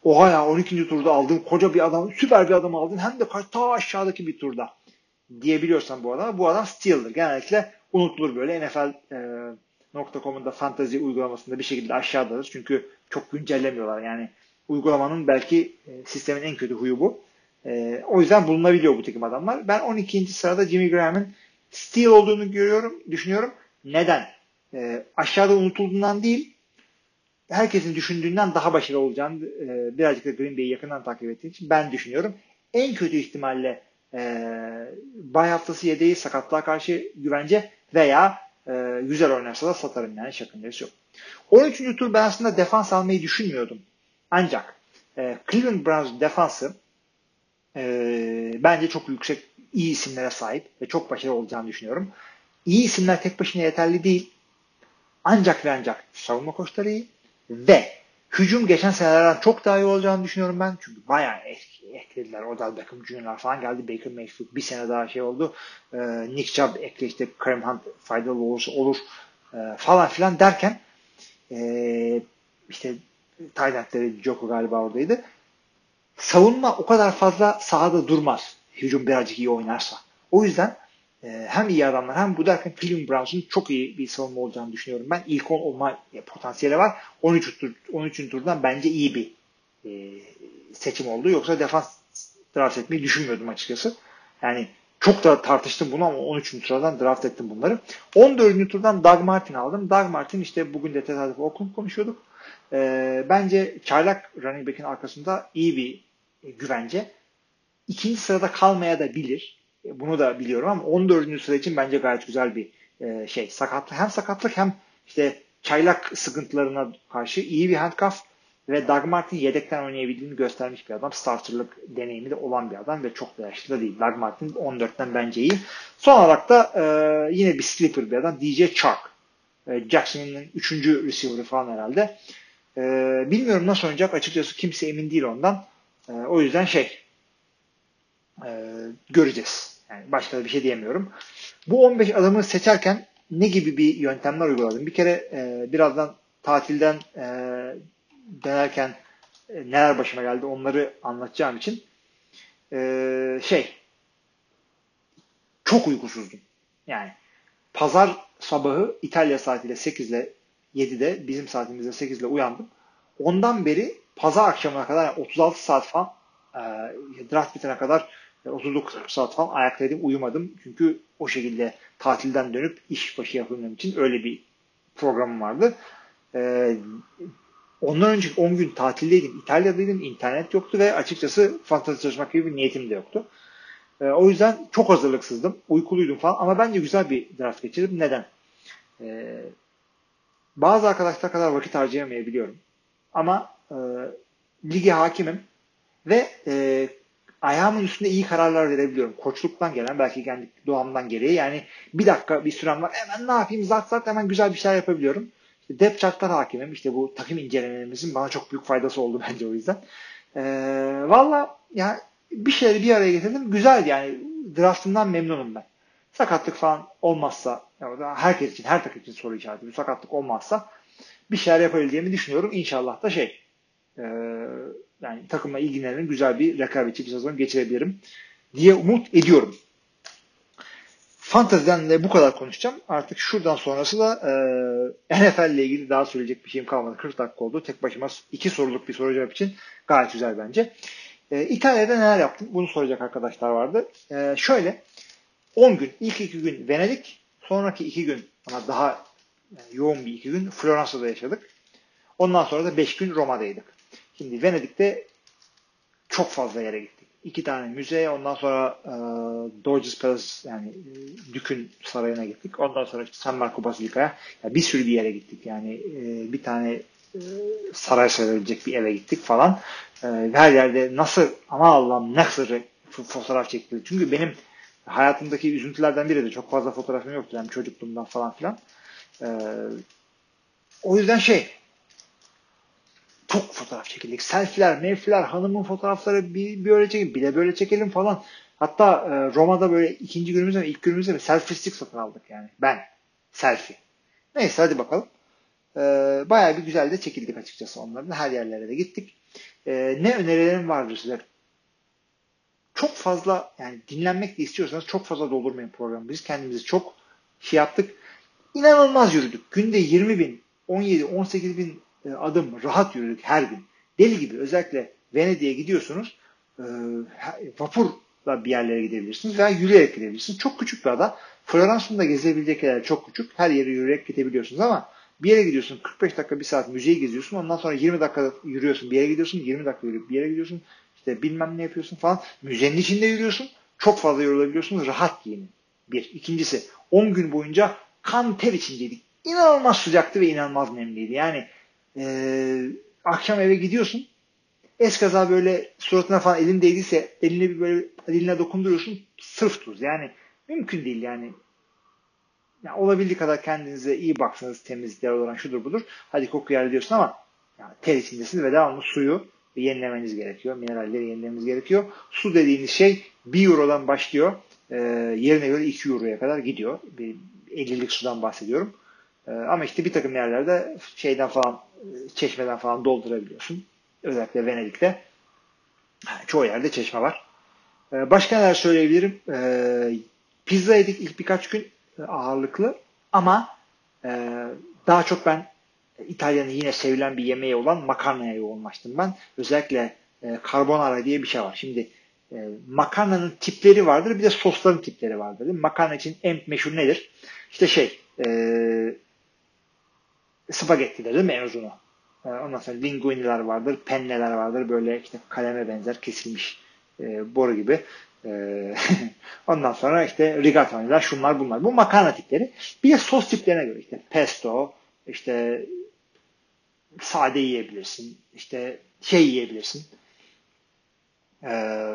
oha ya 12. turda aldığın koca bir adam, süper bir adam aldın hem de ta aşağıdaki bir turda diyebiliyorsan bu adama bu adam Steel'dir. Genellikle unutulur böyle NFL e, .com'un da fantazi uygulamasında bir şekilde aşağıdadır. Çünkü çok güncellemiyorlar. Yani uygulamanın belki e, sistemin en kötü huyu bu. E, o yüzden bulunabiliyor bu takım adamlar. Ben 12. sırada Jimmy Graham'ın Steel olduğunu görüyorum, düşünüyorum. Neden? E, aşağıda unutulduğundan değil, herkesin düşündüğünden daha başarılı olacağını e, birazcık da Green Bay'i yakından takip ettiğim için ben düşünüyorum. En kötü ihtimalle e, bay haftası yedeği sakatlığa karşı güvence veya e, güzel oynarsa da satarım yani şakındayız yok. 13. tur ben aslında defans almayı düşünmüyordum. Ancak e, Cleveland Browns defansı e, bence çok yüksek iyi isimlere sahip ve çok başarılı olacağını düşünüyorum. İyi isimler tek başına yeterli değil. Ancak ve ancak savunma koçları iyi ve hücum geçen senelerden çok daha iyi olacağını düşünüyorum ben. Çünkü bayağı eklediler. Odell Beckham Jr. falan geldi. Baker Mayfield bir sene daha şey oldu. Ee, Nick Chubb ekle işte Kareem Hunt faydalı olursa olur e, falan filan derken e, işte Tayland'leri Joko galiba oradaydı. Savunma o kadar fazla sahada durmaz. Hücum birazcık iyi oynarsa. O yüzden hem iyi adamlar hem bu derken Cleveland Browns'un çok iyi bir savunma olacağını düşünüyorum. Ben ilk 10 olma potansiyeli var. 13. Tur, 13. turdan bence iyi bir e, seçim oldu. Yoksa defans draft etmeyi düşünmüyordum açıkçası. Yani çok da tartıştım bunu ama 13. sıradan draft ettim bunları. 14. turdan Doug Martin aldım. Doug Martin işte bugün de tesadüf Oakland konuşuyorduk. E, bence çaylak running back'in arkasında iyi bir e, güvence. İkinci sırada kalmaya da bilir. E, bunu da biliyorum ama 14. sıra için bence gayet güzel bir e, şey. Sakatlık hem sakatlık hem işte çaylak sıkıntılarına karşı iyi bir handcuff ve Doug Martin yedekten oynayabildiğini göstermiş bir adam. Starterlık deneyimi de olan bir adam ve çok da yaşlı da değil. Doug Martin 14'ten bence iyi. Son olarak da e, yine bir sleeper bir adam. DJ Chark. E, Jackson'ın 3. receiver'ı falan herhalde. E, bilmiyorum nasıl oynayacak. Açıkçası kimse emin değil ondan. E, o yüzden şey e, göreceğiz. Yani başka bir şey diyemiyorum. Bu 15 adamı seçerken ne gibi bir yöntemler uyguladım? Bir kere e, birazdan tatilden e, dönerken e, neler başıma geldi onları anlatacağım için e, şey çok uykusuzdum. Yani pazar sabahı İtalya saatiyle 8 ile 7'de bizim saatimizde 8 ile uyandım. Ondan beri pazar akşamına kadar yani 36 saat falan e, draft bitene kadar 39 saat falan ayaktaydım uyumadım. Çünkü o şekilde tatilden dönüp iş başı yapılmam için öyle bir programım vardı. Ee, ondan önce 10 gün tatildeydim. İtalya'daydım. internet yoktu ve açıkçası fantezi çalışmak gibi bir niyetim de yoktu. Ee, o yüzden çok hazırlıksızdım. Uykuluydum falan ama bence güzel bir draft geçirdim. Neden? Ee, bazı arkadaşlar kadar vakit harcayamayabiliyorum. Ama e, lige hakimim ve e, ayağımın üstünde iyi kararlar verebiliyorum. Koçluktan gelen belki kendi doğamdan gereği yani bir dakika bir sürem var hemen ne yapayım zat zat hemen güzel bir şeyler yapabiliyorum. İşte depth chart'tan hakimim. İşte bu takım incelemelerimizin bana çok büyük faydası oldu bence o yüzden. Ee, Valla yani bir şeyleri bir araya getirdim. Güzeldi yani draftımdan memnunum ben. Sakatlık falan olmazsa yani herkes için her takım için soru işareti. Bir sakatlık olmazsa bir şeyler yapabileceğimi düşünüyorum. İnşallah da şey e, yani takımla ilgilenen güzel bir rekabetçi bir sezon geçirebilirim diye umut ediyorum. Fanteziden de bu kadar konuşacağım. Artık şuradan sonrası da e, NFL ile ilgili daha söyleyecek bir şeyim kalmadı. 40 dakika oldu. Tek başıma iki soruluk bir soru cevap için gayet güzel bence. E, İtalya'da neler yaptım? Bunu soracak arkadaşlar vardı. E, şöyle 10 gün, ilk iki gün Venedik, sonraki iki gün ama daha yoğun bir iki gün Floransa'da yaşadık. Ondan sonra da 5 gün Roma'daydık. Şimdi Venedik'te çok fazla yere gittik. İki tane müze, ondan sonra e, Doges Palace yani e, Dük'ün sarayına gittik. Ondan sonra işte San Marco Basilica'ya yani bir sürü bir yere gittik. Yani e, bir tane e, saray sayılabilecek bir eve gittik falan. E, her yerde nasıl ama Allah'ım nasıl fotoğraf çekildi. Çünkü benim hayatımdaki üzüntülerden biri de çok fazla fotoğrafım yoktu. Yani çocukluğumdan falan filan. E, o yüzden şey çok fotoğraf çekildik. Selfiler, mevfiler, hanımın fotoğrafları bir, bir öyle çekelim, bir de böyle çekelim falan. Hatta e, Roma'da böyle ikinci günümüzde mi, ilk günümüzde mi selfie stick satın aldık yani. Ben. Selfie. Neyse hadi bakalım. E, bayağı bir güzel de çekildik açıkçası onların. Her yerlere de gittik. E, ne önerilerim vardır size? Çok fazla yani dinlenmek de istiyorsanız çok fazla doldurmayın programı. Biz kendimizi çok şey yaptık. İnanılmaz yürüdük. Günde 20 bin, 17, 18 bin e, adım rahat yürüdük her gün. Deli gibi özellikle Venedik'e gidiyorsunuz e, vapurla bir yerlere gidebilirsiniz veya yürüyerek gidebilirsiniz. Çok küçük bir ada. Floransa'nın da gezebilecek yerler çok küçük. Her yere yürüyerek gidebiliyorsunuz ama bir yere gidiyorsun 45 dakika bir saat müzeyi geziyorsun. Ondan sonra 20 dakika yürüyorsun bir yere gidiyorsun. 20 dakika yürüyüp bir yere gidiyorsun. İşte bilmem ne yapıyorsun falan. Müzenin içinde yürüyorsun. Çok fazla yorulabiliyorsunuz rahat giyinin bir. İkincisi 10 gün boyunca kan ter içindeydik. İnanılmaz sıcaktı ve inanılmaz nemliydi. Yani e, akşam eve gidiyorsun. Eskaza böyle suratına falan elin değdiyse eline bir böyle diline dokunduruyorsun. Sırf tuz. Yani mümkün değil yani. yani olabildiği kadar kendinize iyi baksanız temizlikler olan şudur budur. Hadi koku yer diyorsun ama yani ter içindesiniz ve devamlı suyu yenilemeniz gerekiyor. Mineralleri yenilemeniz gerekiyor. Su dediğiniz şey 1 Euro'dan başlıyor. E, yerine göre 2 Euro'ya kadar gidiyor. Bir 50'lik sudan bahsediyorum. E, ama işte bir takım yerlerde şeyden falan çeşmeden falan doldurabiliyorsun. Özellikle Venedik'te. Çoğu yerde çeşme var. Ee, başka neler söyleyebilirim? Ee, pizza yedik ilk birkaç gün e, ağırlıklı ama e, daha çok ben İtalya'nın yine sevilen bir yemeği olan makarnaya yoğunlaştım ben. Özellikle e, carbonara diye bir şey var. Şimdi makarnanın tipleri vardır bir de sosların tipleri vardır. Makarna için en meşhur nedir? İşte şey mi en uzunu? Ee, ondan sonra linguiniler vardır, penneler vardır. Böyle işte kaleme benzer kesilmiş e, boru gibi. E, [laughs] ondan sonra işte rigatoniler, şunlar bunlar. Bu makarna tipleri. Bir de sos tiplerine göre işte pesto, işte sade yiyebilirsin. işte şey yiyebilirsin. E,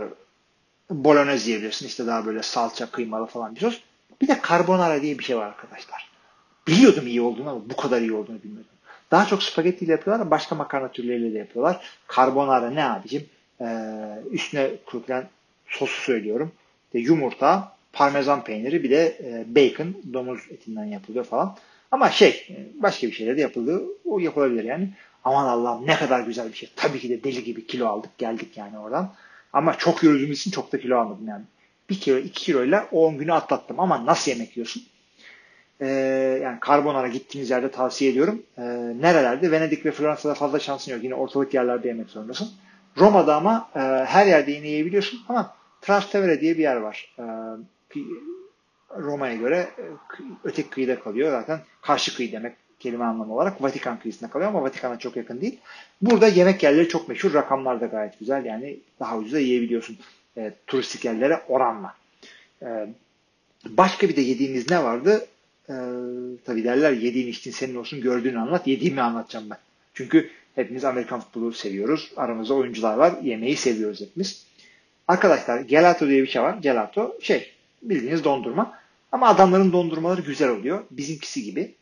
bolognese yiyebilirsin. işte daha böyle salça, kıymalı falan bir sos. Bir de carbonara diye bir şey var arkadaşlar. Biliyordum iyi olduğunu ama bu kadar iyi olduğunu bilmiyordum. Daha çok spagetti ile yapıyorlar ama başka makarna türleriyle de yapıyorlar. Carbonara ne abicim? Ee, üstüne kurulan sosu söylüyorum. İşte yumurta, parmesan peyniri bir de e, bacon, domuz etinden yapılıyor falan. Ama şey başka bir şeyler de yapıldı. O yapılabilir yani. Aman Allah'ım ne kadar güzel bir şey. Tabii ki de deli gibi kilo aldık geldik yani oradan. Ama çok yürüdüğümüz için çok da kilo almadım yani. Bir kilo, iki kiloyla o 10 günü atlattım. Ama nasıl yemek yiyorsun? E, yani Carbonara gittiğiniz yerde tavsiye ediyorum. E, nerelerde? Venedik ve Floransa'da fazla şansın yok. Yine ortalık yerlerde yemek zorundasın. Roma'da ama e, her yerde yine yiyebiliyorsun ama Trastevere diye bir yer var. E, Roma'ya göre e, öteki kıyıda kalıyor. Zaten karşı kıyı demek kelime anlamı olarak Vatikan kıyısında kalıyor ama Vatikan'a çok yakın değil. Burada yemek yerleri çok meşhur. Rakamlar da gayet güzel. Yani daha ucuza yiyebiliyorsun e, turistik yerlere oranla. E, başka bir de yediğimiz ne vardı? Ee, tabii derler yediğin içtiğin senin olsun gördüğünü anlat. Yediğimi anlatacağım ben. Çünkü hepimiz Amerikan futbolu seviyoruz. Aramızda oyuncular var. Yemeği seviyoruz hepimiz. Arkadaşlar gelato diye bir şey var. Gelato şey bildiğiniz dondurma. Ama adamların dondurmaları güzel oluyor. Bizimkisi gibi.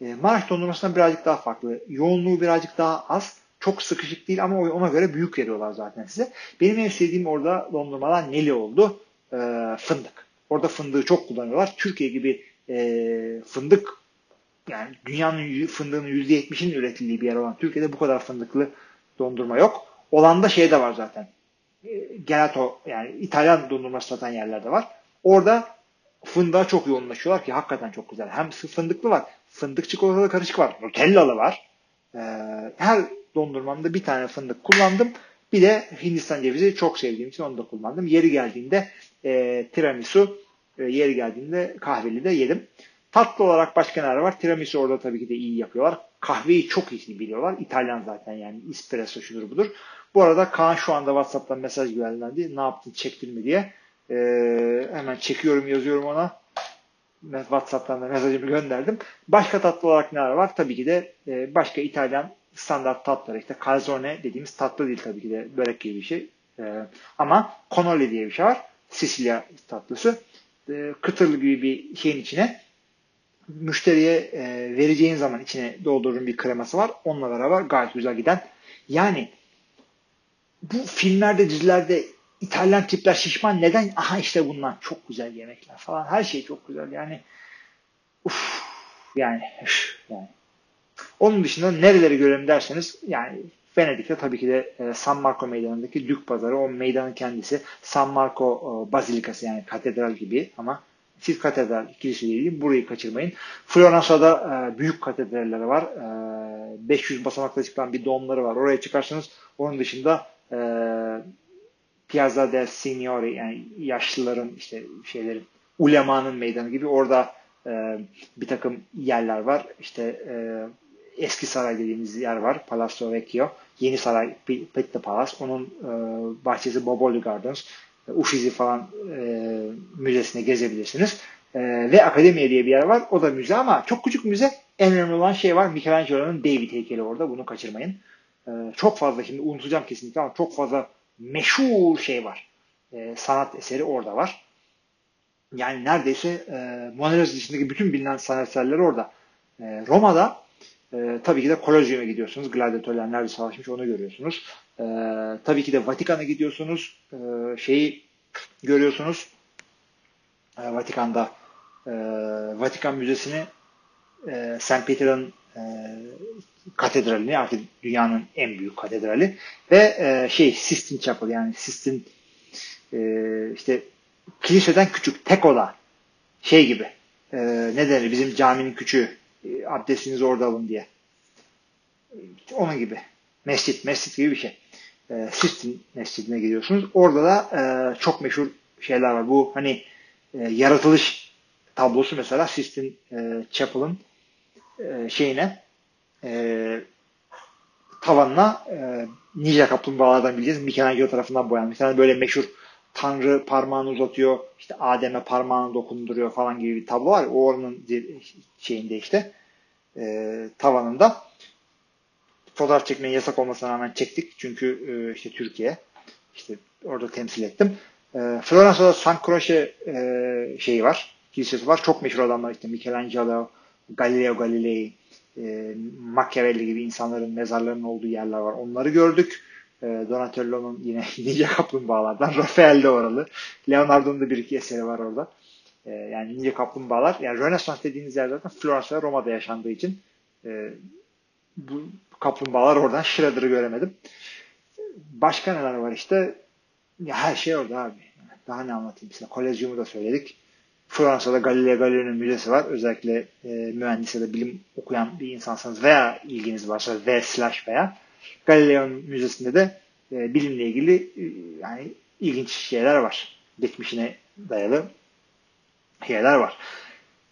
E, Maraş dondurmasından birazcık daha farklı. Yoğunluğu birazcık daha az. Çok sıkışık değil ama ona göre büyük veriyorlar zaten size. Benim en sevdiğim orada dondurmalar neli oldu? E, fındık. Orada fındığı çok kullanıyorlar. Türkiye gibi e, fındık yani dünyanın fındığının %70'inin üretildiği bir yer olan Türkiye'de bu kadar fındıklı dondurma yok. Olan da şey de var zaten. E, gelato yani İtalyan dondurması satan yerlerde var. Orada fındığa çok yoğunlaşıyorlar ki hakikaten çok güzel. Hem fındıklı var, fındık çikolatalı karışık var, nutellalı var. Ee, her dondurmamda bir tane fındık kullandım. Bir de Hindistan cevizi çok sevdiğim için onu da kullandım. Yeri geldiğinde e, tiramisu, e, yeri geldiğinde kahveli de yedim. Tatlı olarak başka neler var? Tiramisu orada tabii ki de iyi yapıyorlar. Kahveyi çok iyi biliyorlar. İtalyan zaten yani espresso şudur budur. Bu arada Kaan şu anda WhatsApp'tan mesaj gönderdi. Ne yaptın çektin mi diye. Ee, hemen çekiyorum yazıyorum ona. WhatsApp'tan da mesajımı gönderdim. Başka tatlı olarak neler var? Tabii ki de e, başka İtalyan standart tatlıları. İşte calzone dediğimiz tatlı değil tabii ki de börek gibi bir şey. E, ama cannoli diye bir şey var. Sicilya tatlısı. E, kıtırlı gibi bir şeyin içine müşteriye e, vereceğin zaman içine doldurduğun bir kreması var. Onunla beraber gayet güzel giden. Yani bu filmlerde, dizilerde İtalyan tipler şişman neden? Aha işte bunlar çok güzel yemekler falan. Her şey çok güzel. Yani uf, yani, yani. Onun dışında nereleri görelim derseniz yani Venedik'te tabii ki de e, San Marco meydanındaki Dük Pazarı o meydanın kendisi San Marco e, Bazilikası yani katedral gibi ama siz katedral kilise değil burayı kaçırmayın. Floransa'da e, büyük katedraller var. E, 500 basamakla çıkan bir domları var. Oraya çıkarsanız onun dışında Piazza del Signore yani yaşlıların işte şeylerin ulemanın meydanı gibi orada e, bir takım yerler var. İşte e, eski saray dediğimiz yer var. Palazzo Vecchio. Yeni saray Pitti Palace. Onun e, bahçesi Boboli Gardens. E, Uffizi falan e, müzesine gezebilirsiniz. E, ve Akademiye diye bir yer var. O da müze ama çok küçük müze. En önemli olan şey var. Michelangelo'nun David heykeli orada. Bunu kaçırmayın. E, çok fazla şimdi unutacağım kesinlikle ama çok fazla meşhur şey var. E, sanat eseri orada var. Yani neredeyse e, Mona Lisa dışındaki bütün bilinen sanat eserleri orada. E, Roma'da e, tabii ki de Colosseum'a gidiyorsunuz. Gladyatörler nerede savaşmış onu görüyorsunuz. E, tabii ki de Vatikan'a gidiyorsunuz. E, şeyi görüyorsunuz. E, Vatikan'da e, Vatikan Müzesi'ni e, St. Peter'ın e, katedralini artık dünyanın en büyük katedrali ve e, şey Sistine Chapel yani Sistine e, işte kiliseden küçük tek oda şey gibi e, ne denir bizim caminin küçüğü e, abdestinizi orada alın diye. Onun gibi. Mescit mescit gibi bir şey. E, Sistine mescidine gidiyorsunuz. Orada da e, çok meşhur şeyler var. Bu hani e, yaratılış tablosu mesela Sistine e, Chapel'ın e, şeyine e, tavanına e, ninja kaplumbağalardan bileceğiz. Michelangelo tarafından boyanmış. Bir tane böyle meşhur Tanrı parmağını uzatıyor, işte Adem'e parmağını dokunduruyor falan gibi bir tablo var. O oranın şeyinde işte e, tavanında. Fotoğraf çekmeyi yasak olmasına rağmen çektik. Çünkü e, işte Türkiye işte orada temsil ettim. E, Floransa'da San Croce e, şeyi var. Kilisesi var. Çok meşhur adamlar işte Michelangelo, Galileo Galilei, e, Machiavelli gibi insanların mezarlarının olduğu yerler var. Onları gördük. E, Donatello'nun yine [laughs] Ninja Kaplumbağalardan. Rafael de oralı. Leonardo'nun da bir iki eseri var orada. E, yani Ninja Kaplumbağalar. Yani Rönesans dediğiniz yer zaten Florence ve Roma'da yaşandığı için e, bu kaplumbağalar oradan Shredder'ı göremedim. Başka neler var işte? Ya her şey orada abi. Daha ne anlatayım size. Kolezyumu da söyledik. Fransa'da Galileo Galilei'nin müzesi var. Özellikle e, mühendis ya da bilim okuyan bir insansanız veya ilginiz varsa V slash veya Galileo'nun müzesinde de e, bilimle ilgili e, yani ilginç şeyler var. Geçmişine dayalı şeyler var.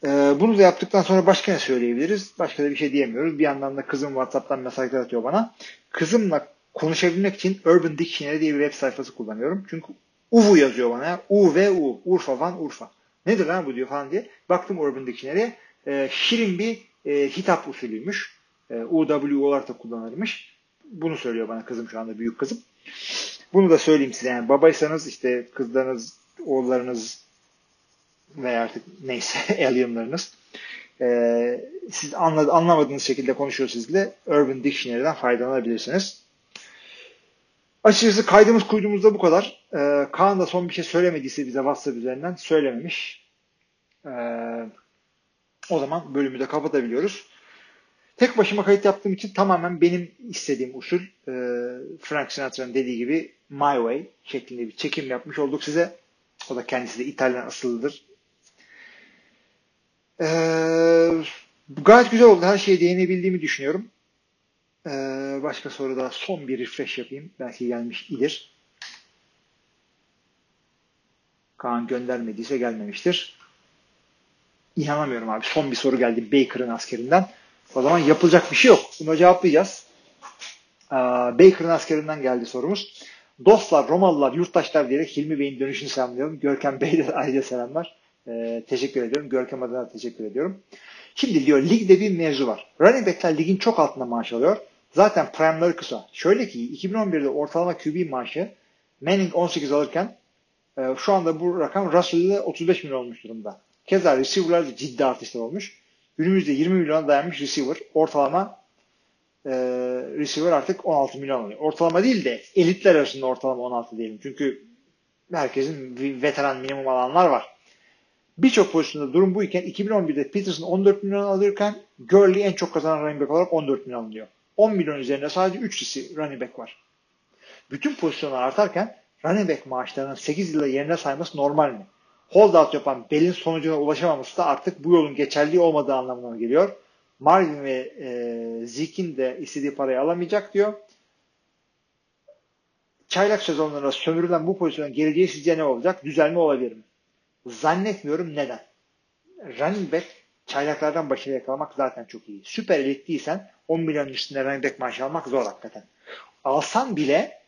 E, bunu da yaptıktan sonra başka ne söyleyebiliriz? Başka da bir şey diyemiyoruz. Bir yandan da kızım WhatsApp'tan mesajlar atıyor bana. Kızımla konuşabilmek için Urban Dictionary diye bir web sayfası kullanıyorum. Çünkü UVU yazıyor bana. U V U. Urfa Van Urfa. Nedir lan bu diyor falan diye. Baktım Urban Dictionary'e. E, şirin bir e, hitap usulüymüş. E, UW olarak da kullanılmış. Bunu söylüyor bana kızım şu anda büyük kızım. Bunu da söyleyeyim size. Yani babaysanız işte kızlarınız, oğullarınız veya artık neyse [laughs] alienlarınız e, siz anlad, anlamadığınız şekilde konuşuyor sizle Urban Dictionary'den faydalanabilirsiniz. Açıkçası kaydımız kuyduğumuzda bu kadar. E, Kaan da son bir şey söylemediyse bize WhatsApp üzerinden söylememiş. E, o zaman bölümü de kapatabiliyoruz. Tek başıma kayıt yaptığım için tamamen benim istediğim usul e, Frank Sinatra'nın dediği gibi My Way şeklinde bir çekim yapmış olduk size. O da kendisi de İtalyan asıllıdır. E, gayet güzel oldu. Her şeye değinebildiğimi düşünüyorum. E, başka soruda son bir refresh yapayım. Belki gelmiş idir. Kaan göndermediyse gelmemiştir. İnanamıyorum abi. Son bir soru geldi Baker'ın askerinden. O zaman yapılacak bir şey yok. Bunu cevaplayacağız. Ee, Baker'ın askerinden geldi sorumuz. Dostlar, Romalılar, yurttaşlar diyerek Hilmi Bey'in dönüşünü selamlıyorum. Görkem Bey'e de ayrıca selamlar. Ee, teşekkür ediyorum. Görkem adına teşekkür ediyorum. Şimdi diyor ligde bir mevzu var. Running back'ler ligin çok altında maaş alıyor. Zaten prime'ları kısa. Şöyle ki 2011'de ortalama QB maaşı Manning 18 alırken e, şu anda bu rakam Russell ile 35 milyon olmuş durumda. Keza receiver'lar da ciddi artışlar olmuş. Günümüzde 20 milyona dayanmış receiver. Ortalama e, receiver artık 16 milyon oluyor. Ortalama değil de elitler arasında ortalama 16 diyelim. Çünkü herkesin veteran minimum alanlar var. Birçok pozisyonda durum buyken 2011'de Peterson 14 milyon alırken Gurley en çok kazanan running back olarak 14 milyon alıyor. 10 milyon üzerinde sadece 3 kişi running back var. Bütün pozisyonlar artarken running back maaşlarının 8 yılda yerine sayması normal mi? Holdout yapan Bell'in sonucuna ulaşamaması da artık bu yolun geçerli olmadığı anlamına geliyor. Marvin ve e, Zeke'in de istediği parayı alamayacak diyor. Çaylak sezonlarında sömürülen bu pozisyonun geleceği sizce ne olacak? Düzelme olabilir mi? Zannetmiyorum. Neden? Running back çaylaklardan başarı yakalamak zaten çok iyi. Süper elit değilsen 10 milyon üstünde running back maaşı almak zor hakikaten. Alsan bile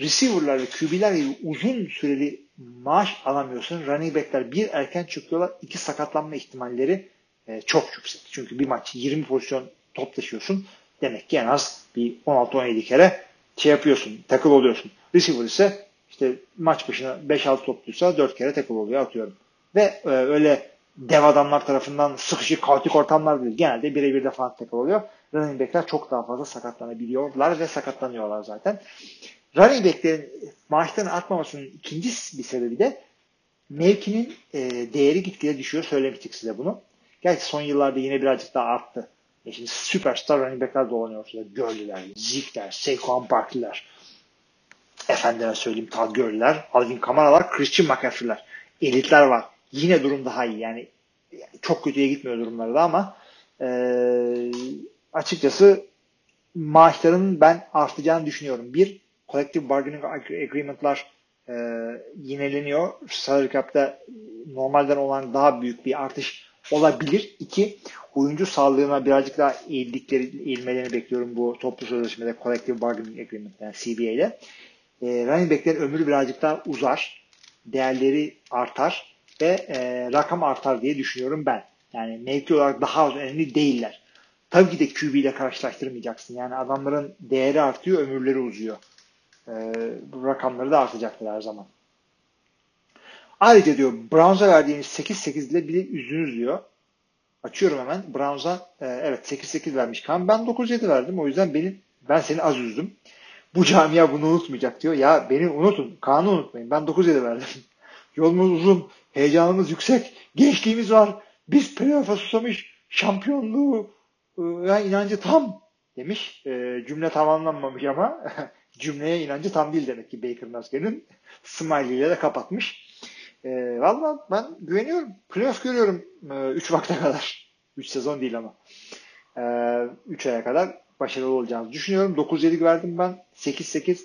receiver'lar ve QB'ler gibi uzun süreli maaş alamıyorsun. Running back'ler bir erken çıkıyorlar. iki sakatlanma ihtimalleri e, çok yüksek. Çünkü bir maç 20 pozisyon top taşıyorsun. Demek ki en az bir 16-17 kere şey yapıyorsun. Takıl oluyorsun. Receiver ise işte maç başına 5-6 topluysa 4 kere takıl oluyor atıyorum. Ve e, öyle dev adamlar tarafından sıkışık kaotik ortamlar değil. Genelde birebir de falan takıl oluyor. Running back'ler çok daha fazla sakatlanabiliyorlar ve sakatlanıyorlar zaten running backlerin maaşlarının artmamasının ikinci bir sebebi de mevkinin e, değeri gitgide düşüyor. Söylemiştik size bunu. Gerçi son yıllarda yine birazcık daha arttı. E şimdi süperstar running backler dolanıyor ortada. Gurley'ler, Zeke'ler, Saquon Barkley'ler. Efendime söyleyeyim Todd Gurley'ler, Alvin Kamara'lar, Christian McCaffrey'ler. Elitler var. Yine durum daha iyi. Yani çok kötüye gitmiyor durumları da ama e, açıkçası maaşların ben artacağını düşünüyorum. Bir, collective bargaining agreement'lar e, yineleniyor. Salary cap'ta normalden olan daha büyük bir artış olabilir. İki, oyuncu sağlığına birazcık daha eğildikleri, eğilmelerini bekliyorum bu toplu sözleşmede collective bargaining agreement yani CBA'de. E, running back'lerin ömrü birazcık daha uzar. Değerleri artar ve e, rakam artar diye düşünüyorum ben. Yani mevki olarak daha az önemli değiller. Tabii ki de QB ile karşılaştırmayacaksın. Yani adamların değeri artıyor, ömürleri uzuyor e, bu rakamları da artacaktır her zaman. Ayrıca diyor Browns'a verdiğiniz 8-8 ile bile üzdünüz diyor. Açıyorum hemen. Browns'a e, evet 8-8 vermiş Kan. Ben 9-7 verdim. O yüzden benim ben seni az üzdüm. Bu camia bunu unutmayacak diyor. Ya beni unutun. Kaan'ı unutmayın. Ben 9-7 verdim. [laughs] Yolumuz uzun. Heyecanımız yüksek. Gençliğimiz var. Biz playoff'a susamış. Şampiyonluğu e, ya inancı tam demiş. E, cümle tamamlanmamış ama [laughs] cümleye inancı tam değil demek ki Baker Mayfield'in smiley ile de kapatmış. E, Valla ben güveniyorum. Playoff görüyorum 3 e, vakte kadar. 3 sezon değil ama. 3 e, aya kadar başarılı olacağını düşünüyorum. 9-7 verdim ben. 8-8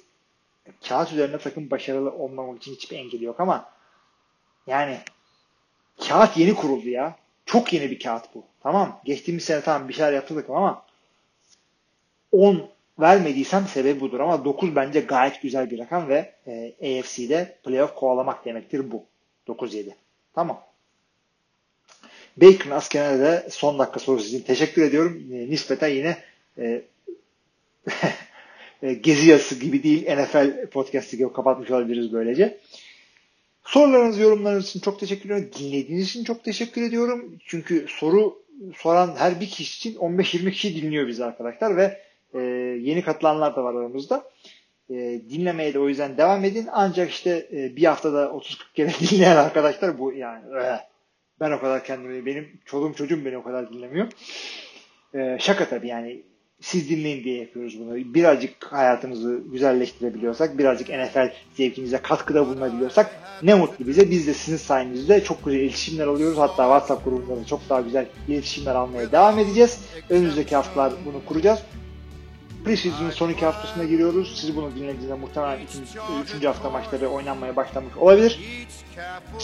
kağıt üzerinde takım başarılı olmamak için hiçbir engeli yok ama yani kağıt yeni kuruldu ya. Çok yeni bir kağıt bu. Tamam. Geçtiğimiz sene tamam bir şeyler yaptık ama 10 vermediysem sebebi budur ama 9 bence gayet güzel bir rakam ve e, AFC'de playoff kovalamak demektir bu. 9-7. Tamam. Baker'ın askerine de son dakika sorusu için teşekkür ediyorum. E, nispeten yine e, [laughs] e, gezi yazısı gibi değil NFL podcast'i gibi kapatmış olabiliriz böylece. Sorularınız, yorumlarınız için çok teşekkür ediyorum. Dinlediğiniz için çok teşekkür ediyorum. Çünkü soru soran her bir kişi için 15-20 kişi dinliyor bizi arkadaşlar ve e, yeni katılanlar da var aramızda. E, dinlemeye de o yüzden devam edin. Ancak işte e, bir haftada 30-40 kere [laughs] dinleyen arkadaşlar bu yani e, ben o kadar kendimi benim çoluğum çocuğum beni o kadar dinlemiyor. E, şaka tabii yani siz dinleyin diye yapıyoruz bunu. Birazcık hayatımızı güzelleştirebiliyorsak, birazcık NFL zevkinize katkıda bulunabiliyorsak ne mutlu bize. Biz de sizin sayenizde çok güzel iletişimler alıyoruz. Hatta WhatsApp grubunda da çok daha güzel iletişimler almaya devam edeceğiz. Önümüzdeki haftalar bunu kuracağız. Preseason'ın son iki haftasına giriyoruz. Siz bunu dinlediğinizde muhtemelen ikinci, üçüncü hafta maçları oynanmaya başlamış olabilir.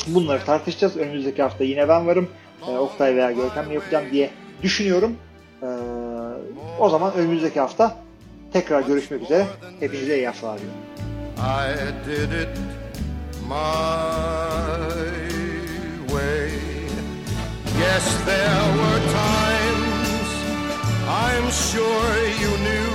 Bunları tartışacağız. Önümüzdeki hafta yine ben varım. Ee, Oktay veya Görkem'le yapacağım diye düşünüyorum. Ee, o zaman önümüzdeki hafta tekrar görüşmek üzere. Hepinize iyi haftalar diliyorum. I did it my way. Yes, there were times I'm sure you knew